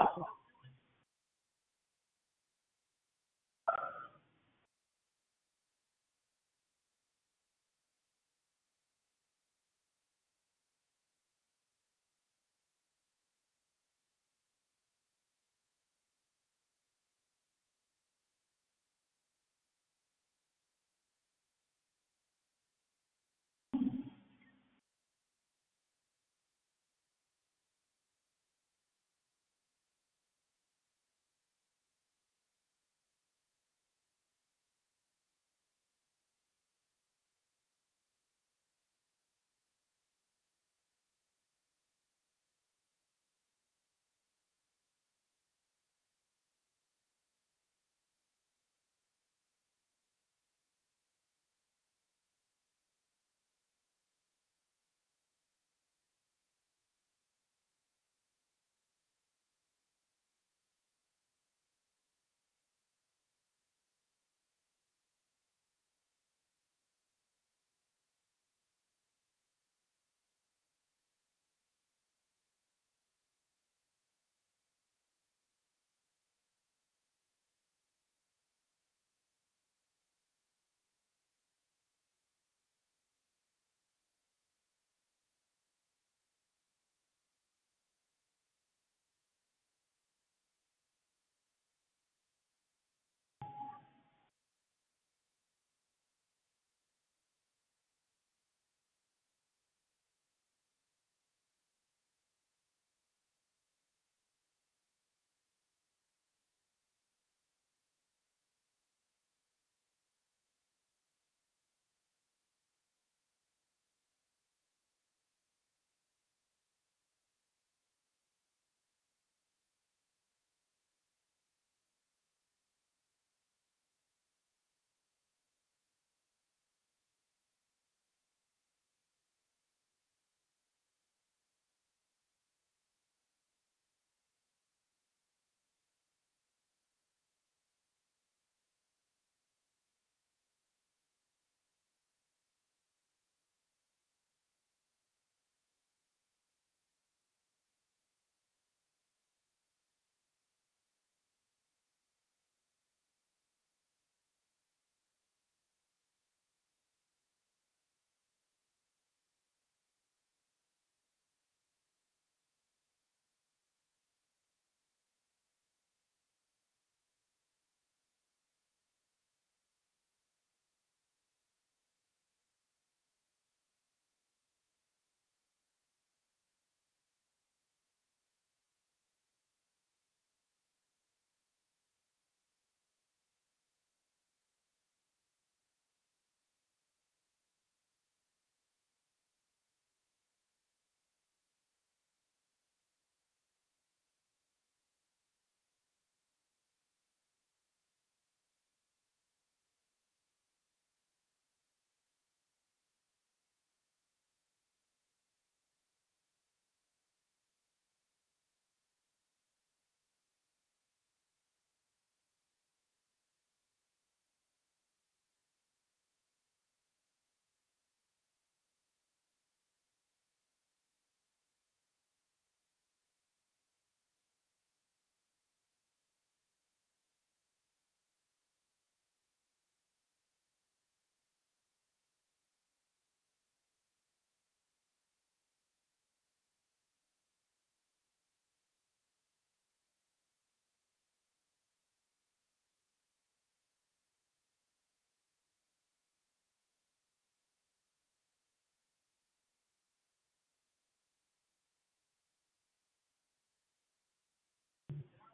Oh.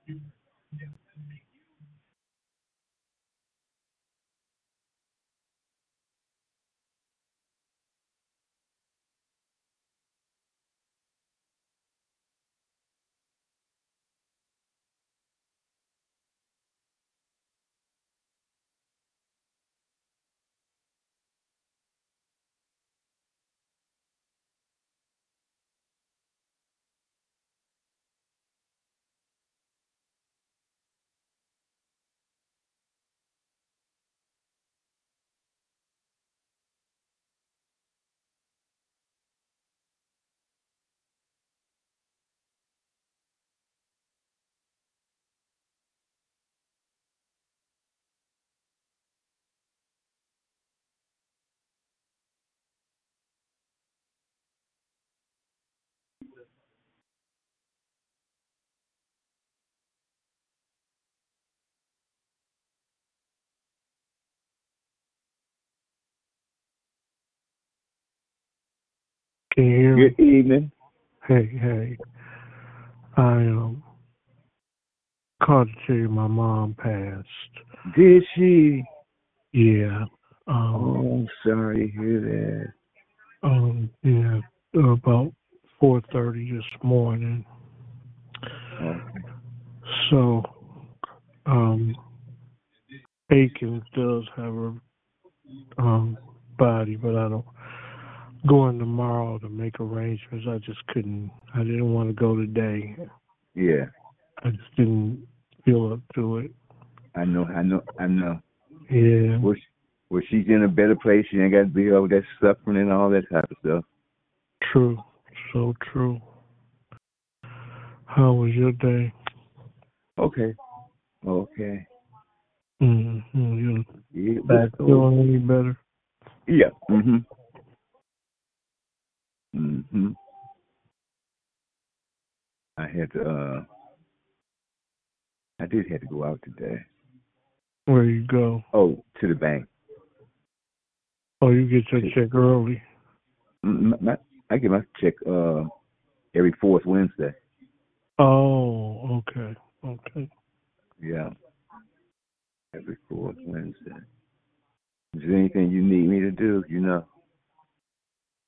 yeah Can you hear me? Good evening. Hey, hey. I um called to tell you my mom passed. Did she? Yeah. Oh, Um, I'm sorry to hear that. um yeah, about four thirty this morning. Okay. So um Aikens does have her um body, but I don't going tomorrow to make arrangements. I just couldn't I didn't want to go today. Yeah, I just didn't feel up to it. I know, I know, I know. Yeah. Well, she, well, she's in a better place. She ain't got to be over that suffering and all that type of stuff. True. So true. How was your day? Okay. Okay. Mm-hmm. You Yeah, back feeling any better? Yeah. Mhm. Mhm. I had to. uh I did have to go out today. Where you go? Oh, to the bank. Oh, you get your check early. Mm, My, my, I get my check uh every fourth Wednesday. Oh, okay. Okay. Yeah. Every fourth Wednesday. Is there anything you need me to do? You know.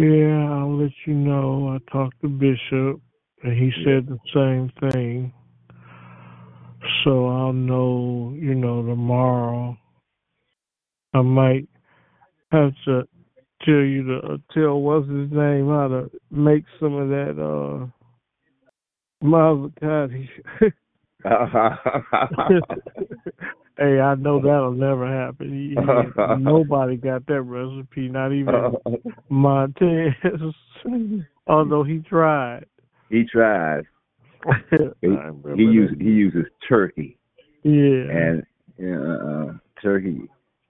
Yeah, I'll let you know. I talked to Bishop and he said the same thing. So I'll know, you know, tomorrow. I might have to tell you to uh, tell what's his name how to make some of that uh Mazzacati. hey, I know that'll never happen. He, he, nobody got that recipe, not even Montez. Although he tried. he tried. He, he that. uses he uses turkey Yeah. and uh, turkey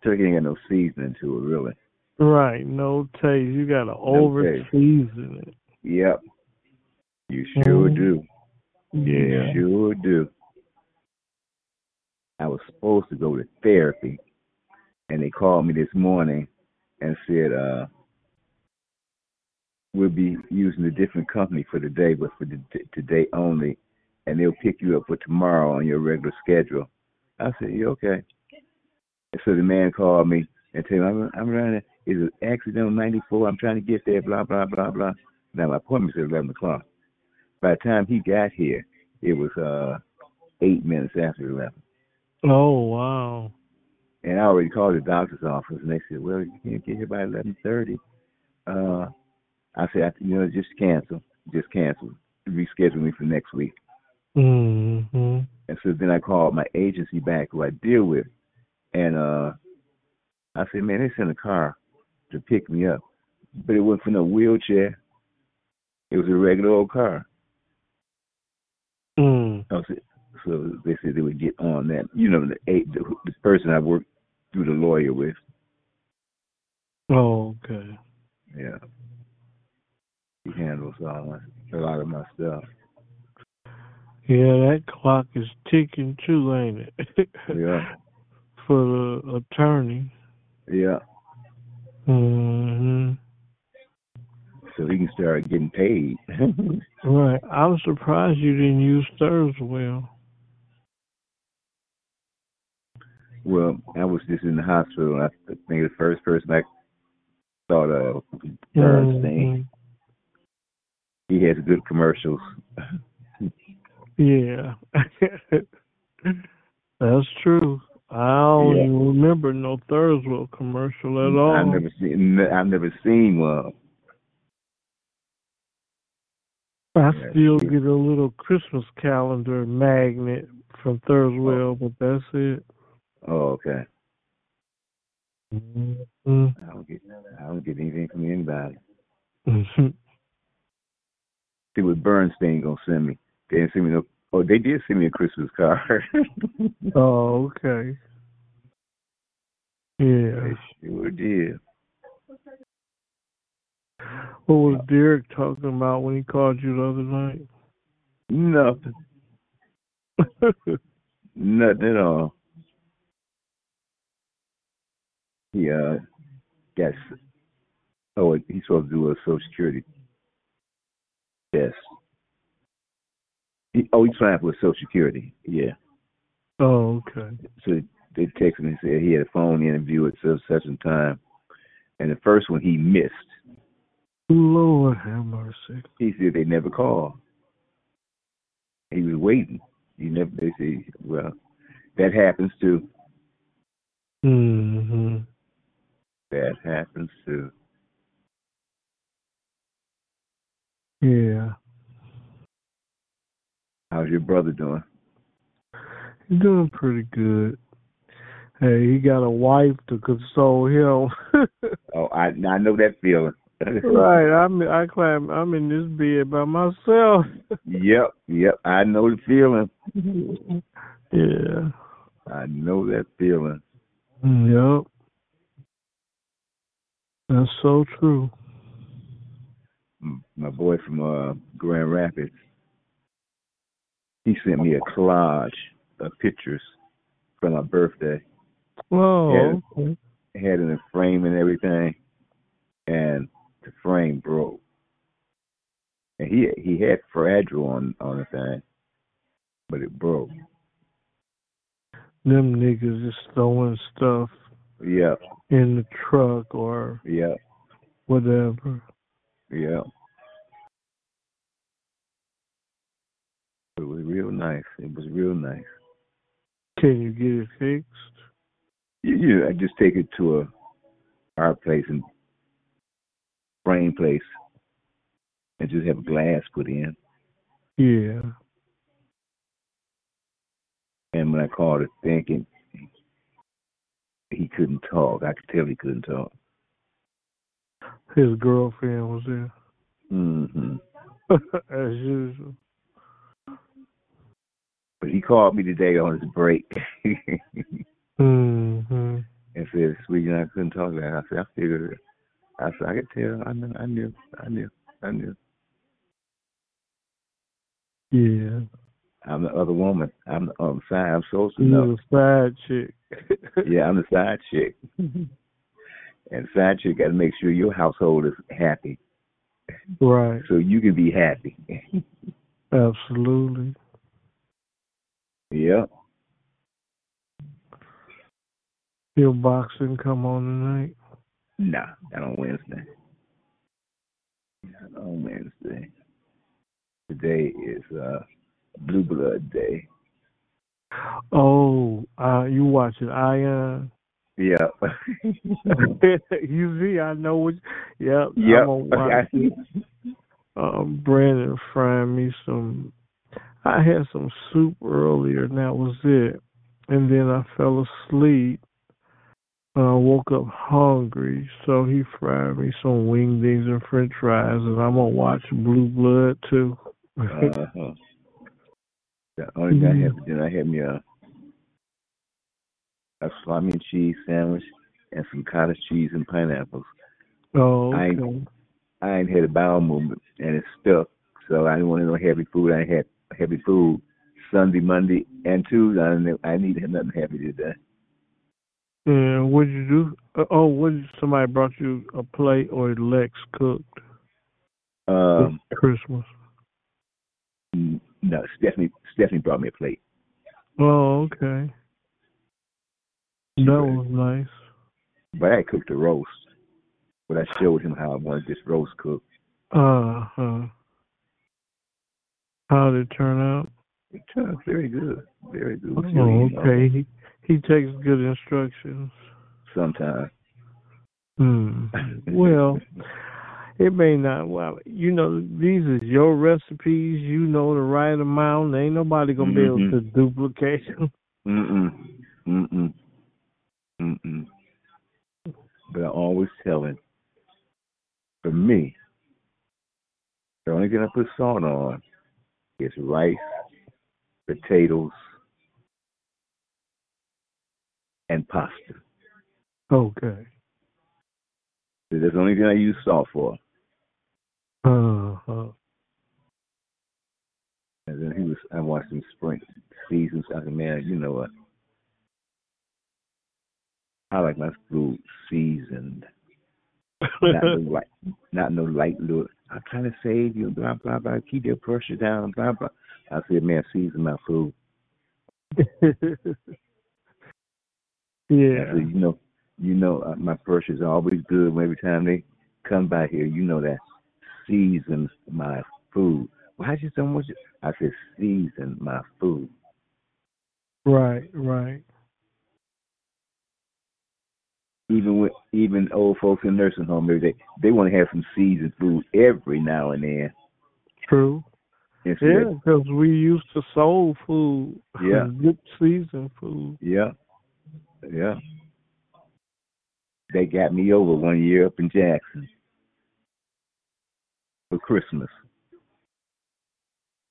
turkey ain't got no seasoning to it really. Right, no taste. You gotta over season it. Yep. You sure Mhm. do. Yeah. You sure do. I was supposed to go to therapy and they called me this morning and said, uh, we'll be using a different company for today, but for the, today only, and they'll pick you up for tomorrow on your regular schedule. I said, okay. And so the man called me and told me, I'm, I'm running, is an accident on 94, I'm trying to get there, blah, blah, blah, blah. Now, my appointment's at 11 o'clock. By the time he got here, it was uh eight minutes after 11. Oh wow. And I already called the doctor's office, and they said, "Well, you can't get here by 11:30." Uh, I said, I- "You know, just cancel, just cancel, reschedule me for next week." Mhm. And so then I called my agency back, who I deal with, and uh, I said, "Man, they sent a car to pick me up, but it wasn't for no wheelchair. It was a regular old car." Mm. I said, so they said they would get on that. You know, the, the, the person I worked through the lawyer with. Oh, okay. Yeah. He handles all my, a lot of my stuff. Yeah, that clock is ticking too, ain't it? Yeah. For the attorney. Yeah. Mhm. So he can start getting paid. Right. I'm surprised you didn't use Thurswell. Well, I was just in the hospital. I think the first person I thought of Bernstein. Mhm. He has good commercials. Yeah. That's true. I don't Yeah. even remember no Thurswell commercial at all. I've never seen. I've never seen one. I still get a little Christmas calendar magnet from Thurswell, but that's it. Oh, okay. Mhm. I don't get. I don't get anything from anybody. Mhm. See what Bernstein gonna send me. They didn't send me no. Oh, they did send me a Christmas card. oh, okay. Yeah. they sure did. What was Derek talking about when he called you the other night? Nothing. Nothing at all. He uh got. s- Oh, he's supposed to do a Social Security test. He, oh, he's trying for Social Security. Yeah. oh, okay. So they texted me and said he had a phone interview at such such a time, and the first one he missed. Lord have mercy. He said they never called. He was waiting. He never. They say, well, that happens too. hmm That happens too. Yeah. How's your brother doing? He's doing pretty good. Hey, he got a wife to console him. Oh, I I know that feeling. right, I'm I climb I'm in this bed by myself. Yep, yep. I know the feeling. yeah. I know that feeling. Yep. That's so true. My boy from uh, Grand Rapids. He sent me a collage of pictures for my birthday. Whoa. Yeah. okay. had it in a frame and everything, and the frame broke. And he he had fragile on on the thing, but it broke. Them niggas just throwing stuff Yeah, in the truck or yeah, whatever. yeah. It was real nice. It was real nice. Can you get it fixed? You, you I just take it to a art place and frame place, and just have a glass put in. Yeah. And when I called it thinking, he couldn't talk. I could tell he couldn't talk. His girlfriend was there. Mm-hmm. As usual. But he called me today on his break mm-hmm. and said, "Sweetie, I couldn't talk to her." I said, "I figured it." I said, "I could tell. I knew. I knew. I knew. I knew." Yeah. I'm the other woman. I'm the other side. I'm supposed to know. was a side chick. Yeah, I'm the side chick. and side chick got to make sure your household is happy, Right. so you can be happy. Absolutely. yeah. Your boxing come on tonight? Nah, not on Wednesday. Not on Wednesday. Today is uh Blue Blood Day. Oh, uh, you watching Iron? Yeah. you see, I know what. Yep. Gonna watch. Um, Brandon frying me some. I had some soup earlier, and that was it. And then I fell asleep. Uh, woke up hungry, so he fried me some wingdings and French fries, and I'm gonna watch Blue Blood too. uh-huh. The only thing I had for dinner, I had me a a salami and cheese sandwich and some cottage cheese and pineapples. oh, I- okay. I ain't had a bowel movement and it stuck, so I didn't want no heavy food. I had heavy food Sunday, Monday, and Tuesday. I didn't, I needed nothing heavy today. And what'd you do? Uh, oh, what? Somebody brought you a plate, or Lex cooked Um, Christmas? No, Stephanie. Stephanie brought me a plate. Oh, okay. That was nice. But I cooked a roast. But I showed him how I wanted this roast cooked. Uh huh. How did it turn out? It turned out very good. Very good. Oh, You know, okay. He he takes good instructions. Sometimes. Hmm. Well, it may not. Well, you know, these is your recipes. You know the right amount. Ain't nobody gonna be able Mhm. to duplicate them. Mm-mm. Mm-mm. Mm-mm. But I always tell it, for me, the only thing I put salt on is rice, potatoes, and pasta. Okay. That's the only thing I use salt for. Uh huh. And then he was, I watched him sprint seasons. I said, man, you know what? I like my food seasoned. not no light, not no light look. I'm trying to save you, blah blah blah. Keep your pressure down, blah blah. I said, man, season my food. I yeah. said, you know, you know, uh, my pressure is always good. Every time they come by here, you know that season my food. Why you so much? I said, season my food. Right. Right. Even with even old folks in nursing home, they they want to have some seasoned food every now and then. True. Instead Yeah, because we used to soul food. Yeah. Good season food. Yeah. Yeah. They got me over one year up in Jackson for Christmas.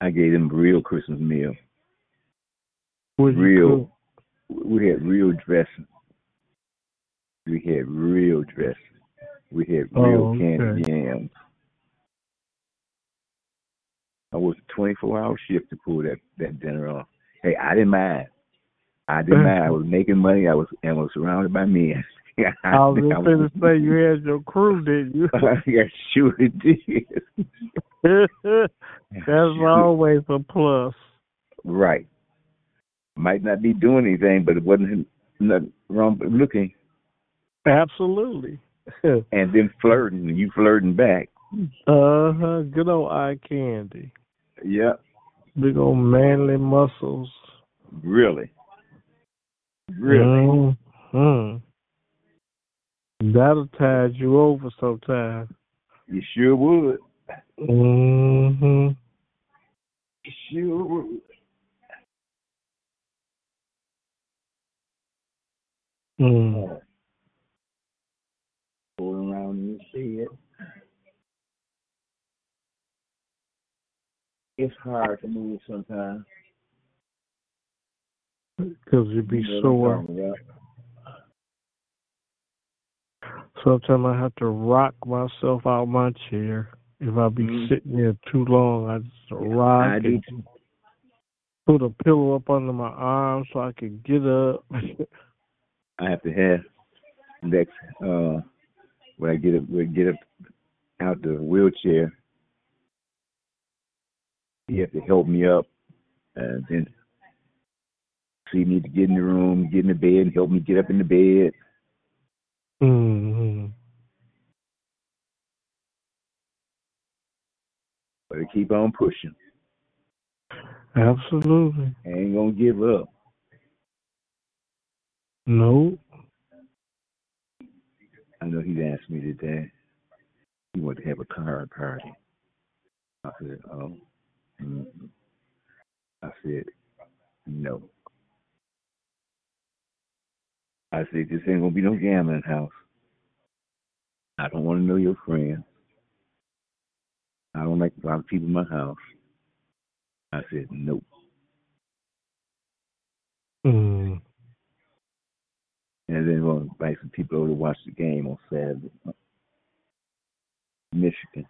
I gave them a real Christmas meal. You Real. cook? We had real dressing. We had real dressing. We had real Oh, okay. yams. I worked a 24 hour shift to pull that, that dinner off. Hey, I didn't mind. I didn't mind. I was making money. I was and was surrounded by men. I was just going to say you had your crew, didn't you? I sure did. That's always a plus. Right. Might not be doing anything, but it wasn't nothing wrong with looking Absolutely. and then flirting and you flirting back. Uh huh. Good old eye candy. Yep. Big old manly muscles. Really. Really. hmm That'll tide you over sometime. You sure would. Mm-hmm. You sure would. Mm. Going around in the bed. It's hard to move sometimes. Because you'd be sore. Sometimes I have to rock myself out of my chair. If I be Mhm. sitting there too long, I just rock I do and put a pillow up under my arm so I can get up. I have to have next uh when I get up when I get up out the wheelchair. You have to help me up and then see me to get in the room, get in the bed and help me get up in the bed. Hmm But keep on pushing. Absolutely. Ain't gonna give up. No. I know he'd asked me today. He wanted to have a card party. I said, oh. mm I said, no. I said, this ain't gonna be no gambling house. I don't want to know your friends. I don't like a lot of people in my house. I said, nope. Mm. And then we'll invite some people over to watch the game on Saturday. Michigan.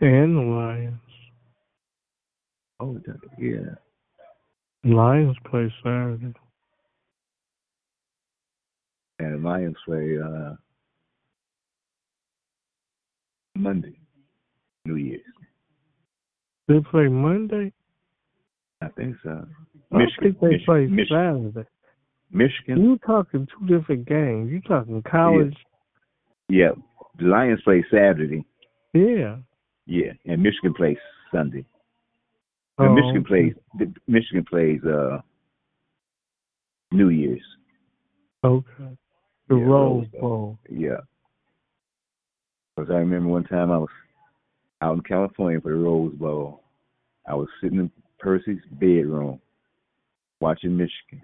And the Lions. Oh, yeah. Lions play Saturday. And Lions play uh, Monday, New Year's. They play Monday? I think so. I think they Mich- play Mich- Saturday. Michigan. You're talking two different games. You're talking college? Yeah, the Lions play Saturday. Yeah. Yeah, and Michigan plays Sunday. And Oh, Michigan plays. Michigan plays uh New Year's. Okay. The Yeah, Rose Bowl. Yeah. Because I remember one time I was out in California for the Rose Bowl. I was sitting in Percy's bedroom watching Michigan,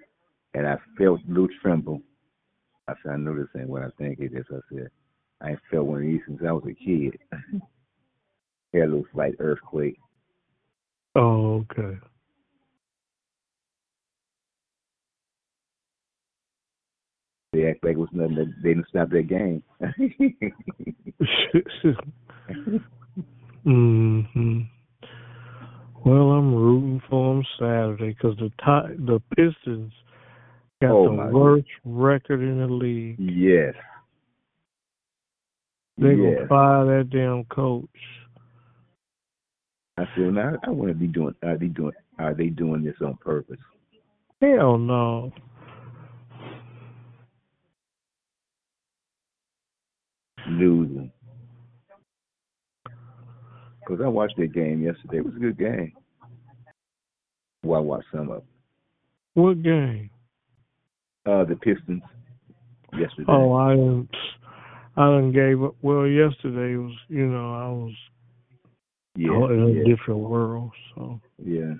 and I felt little tremble. I said, I know this ain't what I think it is. I said, I ain't felt one of these since I was a kid. Had a little slight earthquake. Oh, okay. They act like it was nothing. That they didn't stop that game. hmm Well, I'm rooting for them Saturday because the ti the Pistons got Oh, the worst record in the league. yes. They yes. gonna fire that damn coach. I said, now I want to be doing. Are they doing? Are they doing this on purpose? Hell no. Losing. Because I watched that game yesterday. It was a good game. Well, I watched some of it. What game? Uh, the Pistons yesterday. Oh, I didn't. I didn't gave up. Well, yesterday was, you know, I was yeah, in a yeah, different world. So, yeah.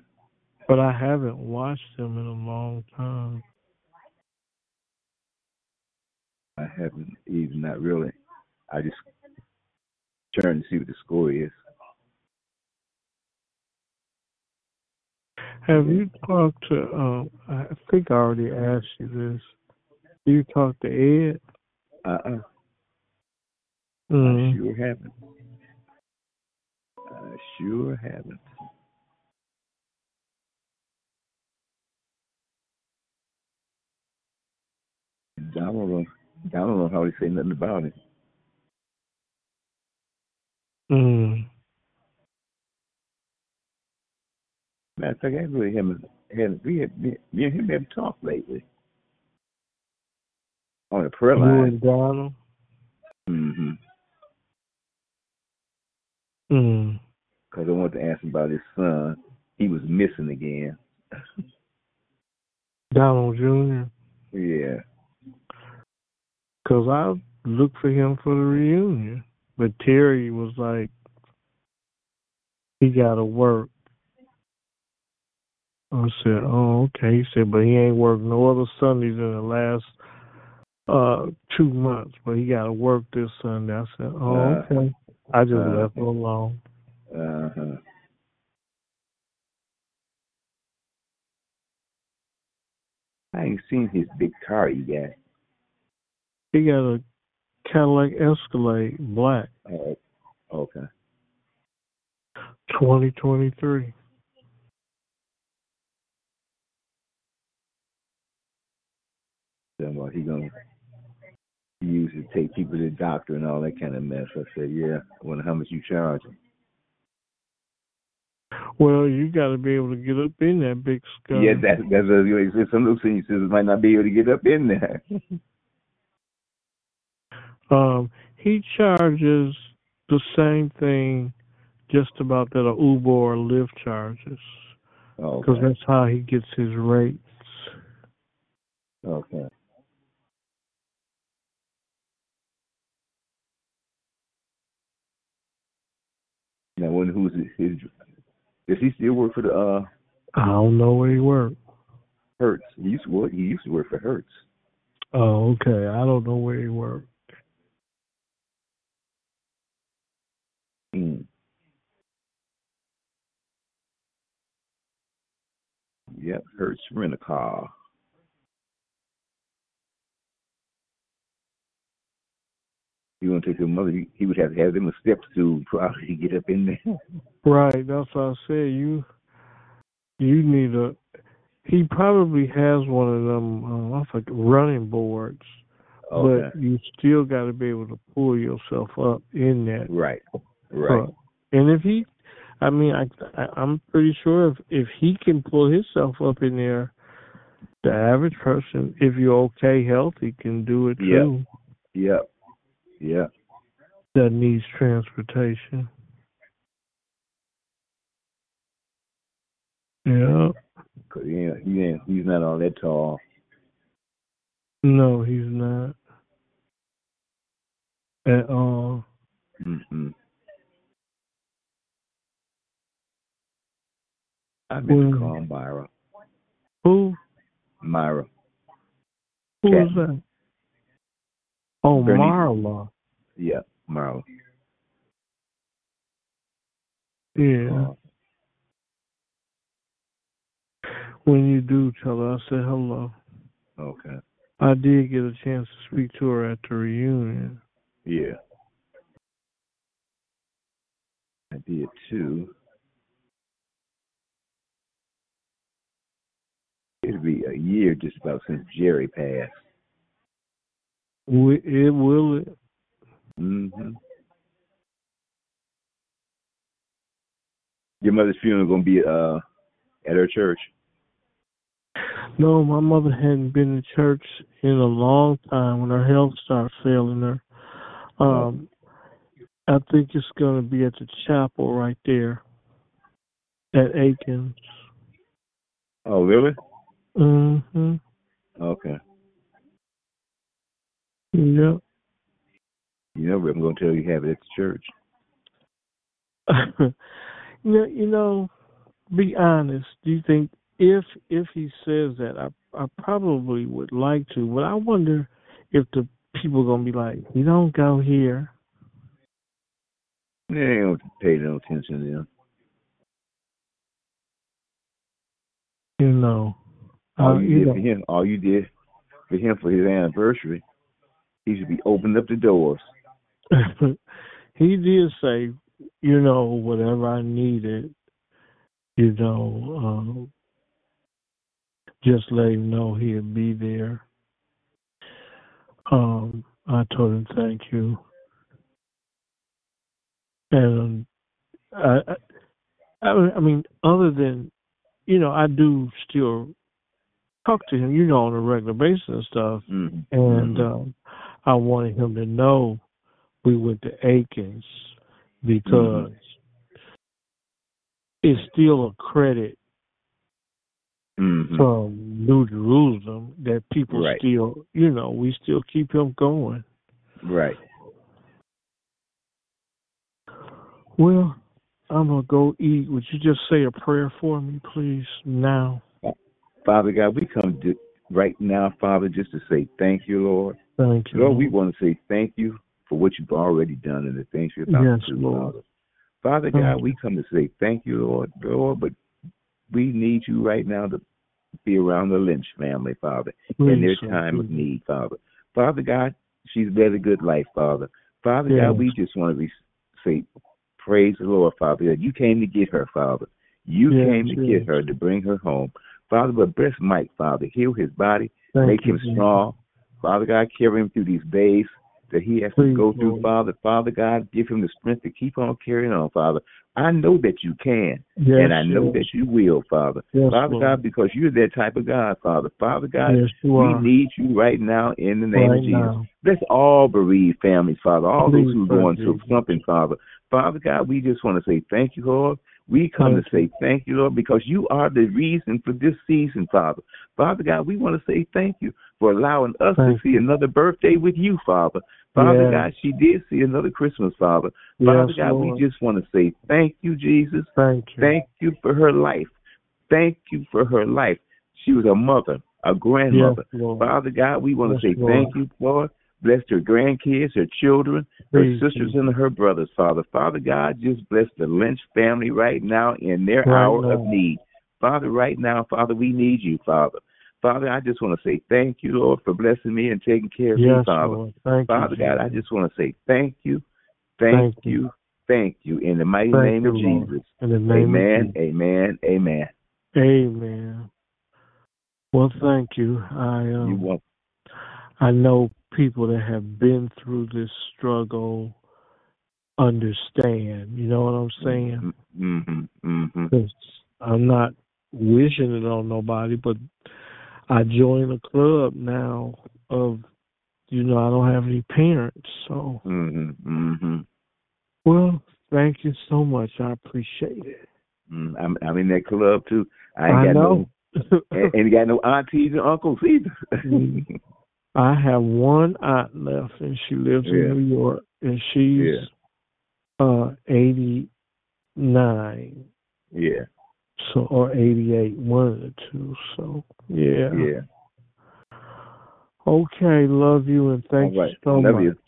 but I haven't watched them in a long time. I haven't even not really. I just turned to see what the score is. Have you talked to? Um, I think I already asked you this. You talked to Ed? Uh uh Mm. I sure haven't. I sure haven't. I don't know. I don't know how they say nothing about it. Mm. Matter of fact, I really haven't had we had me, and him haven't talked lately. On the prayer line. You and Donald? Mm-hmm. Mm. Because I wanted to ask him about his son. He was missing again. Donald Jr. Yeah. Because I looked for him for the reunion. But Terry was like, he got to work. I said, oh, okay. He said, but he ain't worked no other Sundays in the last uh two months, but he got to work this Sunday. I said, oh, Uh, okay. I just uh, left it alone. Uh huh. I ain't seen his big car he got. He got a Cadillac Escalade black, Oh, okay. 2023. Then what he gonna use to take people to the doctor and all that kind of mess. I said, yeah. I wonder how much you charge him. Well, you got to be able to get up in that big sky. Yeah, that's that's what he said. Some of those senior citizens might not be able to get up in there. Um, he charges the same thing, just about that a Uber or Lyft charges, because okay. that's how he gets his rates. Okay. Now, when who's his, his? Does he still work for the uh I don't know where he works. Hertz? He used to work. He used to work for Hertz. Oh, okay. I don't know where he works. Mm. Yep, Hertz rent a car. You want to take your mother? He, he would have to have them a step stool probably to get up in there. Right. That's what I said. You, you need a. He probably has one of them. Uh, I forget, running boards, Okay. but you still got to be able to pull yourself up in that right. Right. truck. And if he, I mean, I, I I'm pretty sure if if he can pull himself up in there, The average person, if you're okay, healthy, can do it Yeah. too. Yep. Yep. That needs transportation. Yeah. 'Cause he ain't, he ain't, he's not all that tall. No, he's not. At all. Mm-mm. I've been to call Myra. Who? Myra. Who Cat. was that? Oh, Bernice. Marla. Yeah, Marla. Yeah. Uh, When you do, tell her I said hello. okay. I did get a chance to speak to her at the reunion. Yeah. I did too. It'll be a year just about since Jerry passed. We, it will. Mm-hmm. Your mother's funeral gonna be uh at her church. No, my mother hadn't been to church in a long time when her health started failing her. Um, I think it's going to be at the chapel right there at Aikens. Oh, really? Mm-hmm. Okay. Yep. You know, I'm gonna tell you have it at the church. you know, you know, be honest. Do you think if if he says that, I I probably would like to, but I wonder if the people are gonna be like, you don't go here. They ain't gonna pay no attention to them. You know, All you, did for him, all you did for him for his anniversary, he should be opened up the doors. he did say, you know, whatever I needed, you know, um, just let him know he'd be there. Um, I told him thank you, and I, I I mean, other than, you know, I do still talk to him, you know, on a regular basis and stuff Mm-hmm. and um, I wanted him to know we went to Aikens because it's still a credit hmm from New Jerusalem that people Right. still, you know, we still keep him going. Right. Well, I'm gonna go eat. Would you just say a prayer for me, please, now? Father God, we come to right now, Father, just to say thank you, Lord. Thank you. Lord, we want to say thank you for what you've already done and the things you're about Yes, to do, Lord. Father. Father Thank God, we come to say thank you, Lord, Lord, but we need you right now to be around the Lynch family, Father, in their time of need, Father. Father God, she's led a good life, Father. Father Yes. God, we just want to be, say, praise the Lord, Father, that you came to get her, Father. You Yes, came to yes. get her to bring her home. Father, but bless Mike, Father. Heal his body, Thank make you, him strong. Father God, carry him through these days that he has to go through, Lord. Father. Father God, give him the strength to keep on carrying on, Father. I know that you can, Yes, and I know that you will, Father. Yes, Father Lord. God, because you're that type of God, Father. Father God, Yes, we need you right now in the name right of Jesus. now. Bless all bereaved families, Father. All those who are going through something, Father. Father God, we just want to say thank you, Lord. We come to say thank you, Lord, because you are the reason for this season, Father. Father God, we want to say thank you for allowing us Thank to see another birthday with you, Father. Father Yes. God, she did see another Christmas, Father. Father Yes, God, Lord. we just want to say thank you, Jesus. Thank you. Thank you for her life. Thank you for her life. She was a mother, a grandmother. Yes, Father God, we want to say Lord. thank you, Lord. Bless her grandkids, her children, her sisters, and her brothers, Father. Father God, just bless the Lynch family right now in their Right hour of need. Father, right now, Father, we need you, Father. Father, I just want to say thank you, Lord, for blessing me and taking care of me, Father. Father you. God, I just want to say thank you, thank, Thank you, you. thank you, in the mighty Thank name you, of Jesus. In the name Amen, Jesus. amen, amen. Amen. Well, thank you. I You um, want I know people that have been through this struggle understand. You know what I'm saying? Mm-hmm, mm-hmm. 'Cause I'm not wishing it on nobody, but I joined a club now of, you know, I don't have any parents, so. Mm-hmm, mm-hmm. Well, thank you so much. I appreciate it. Mm, I'm I'm in that club too. I ain't I got know. no ain't ain't got no aunties and uncles either. I have one aunt left, and she lives Yeah. in New York, and she's Yeah. uh eighty nine, yeah. so or eighty eight, one of the two. So yeah. Yeah. Okay, love you and thank right. you so Love much. you.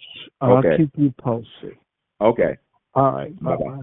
I'll keep you posted. Okay. All right, Bye bye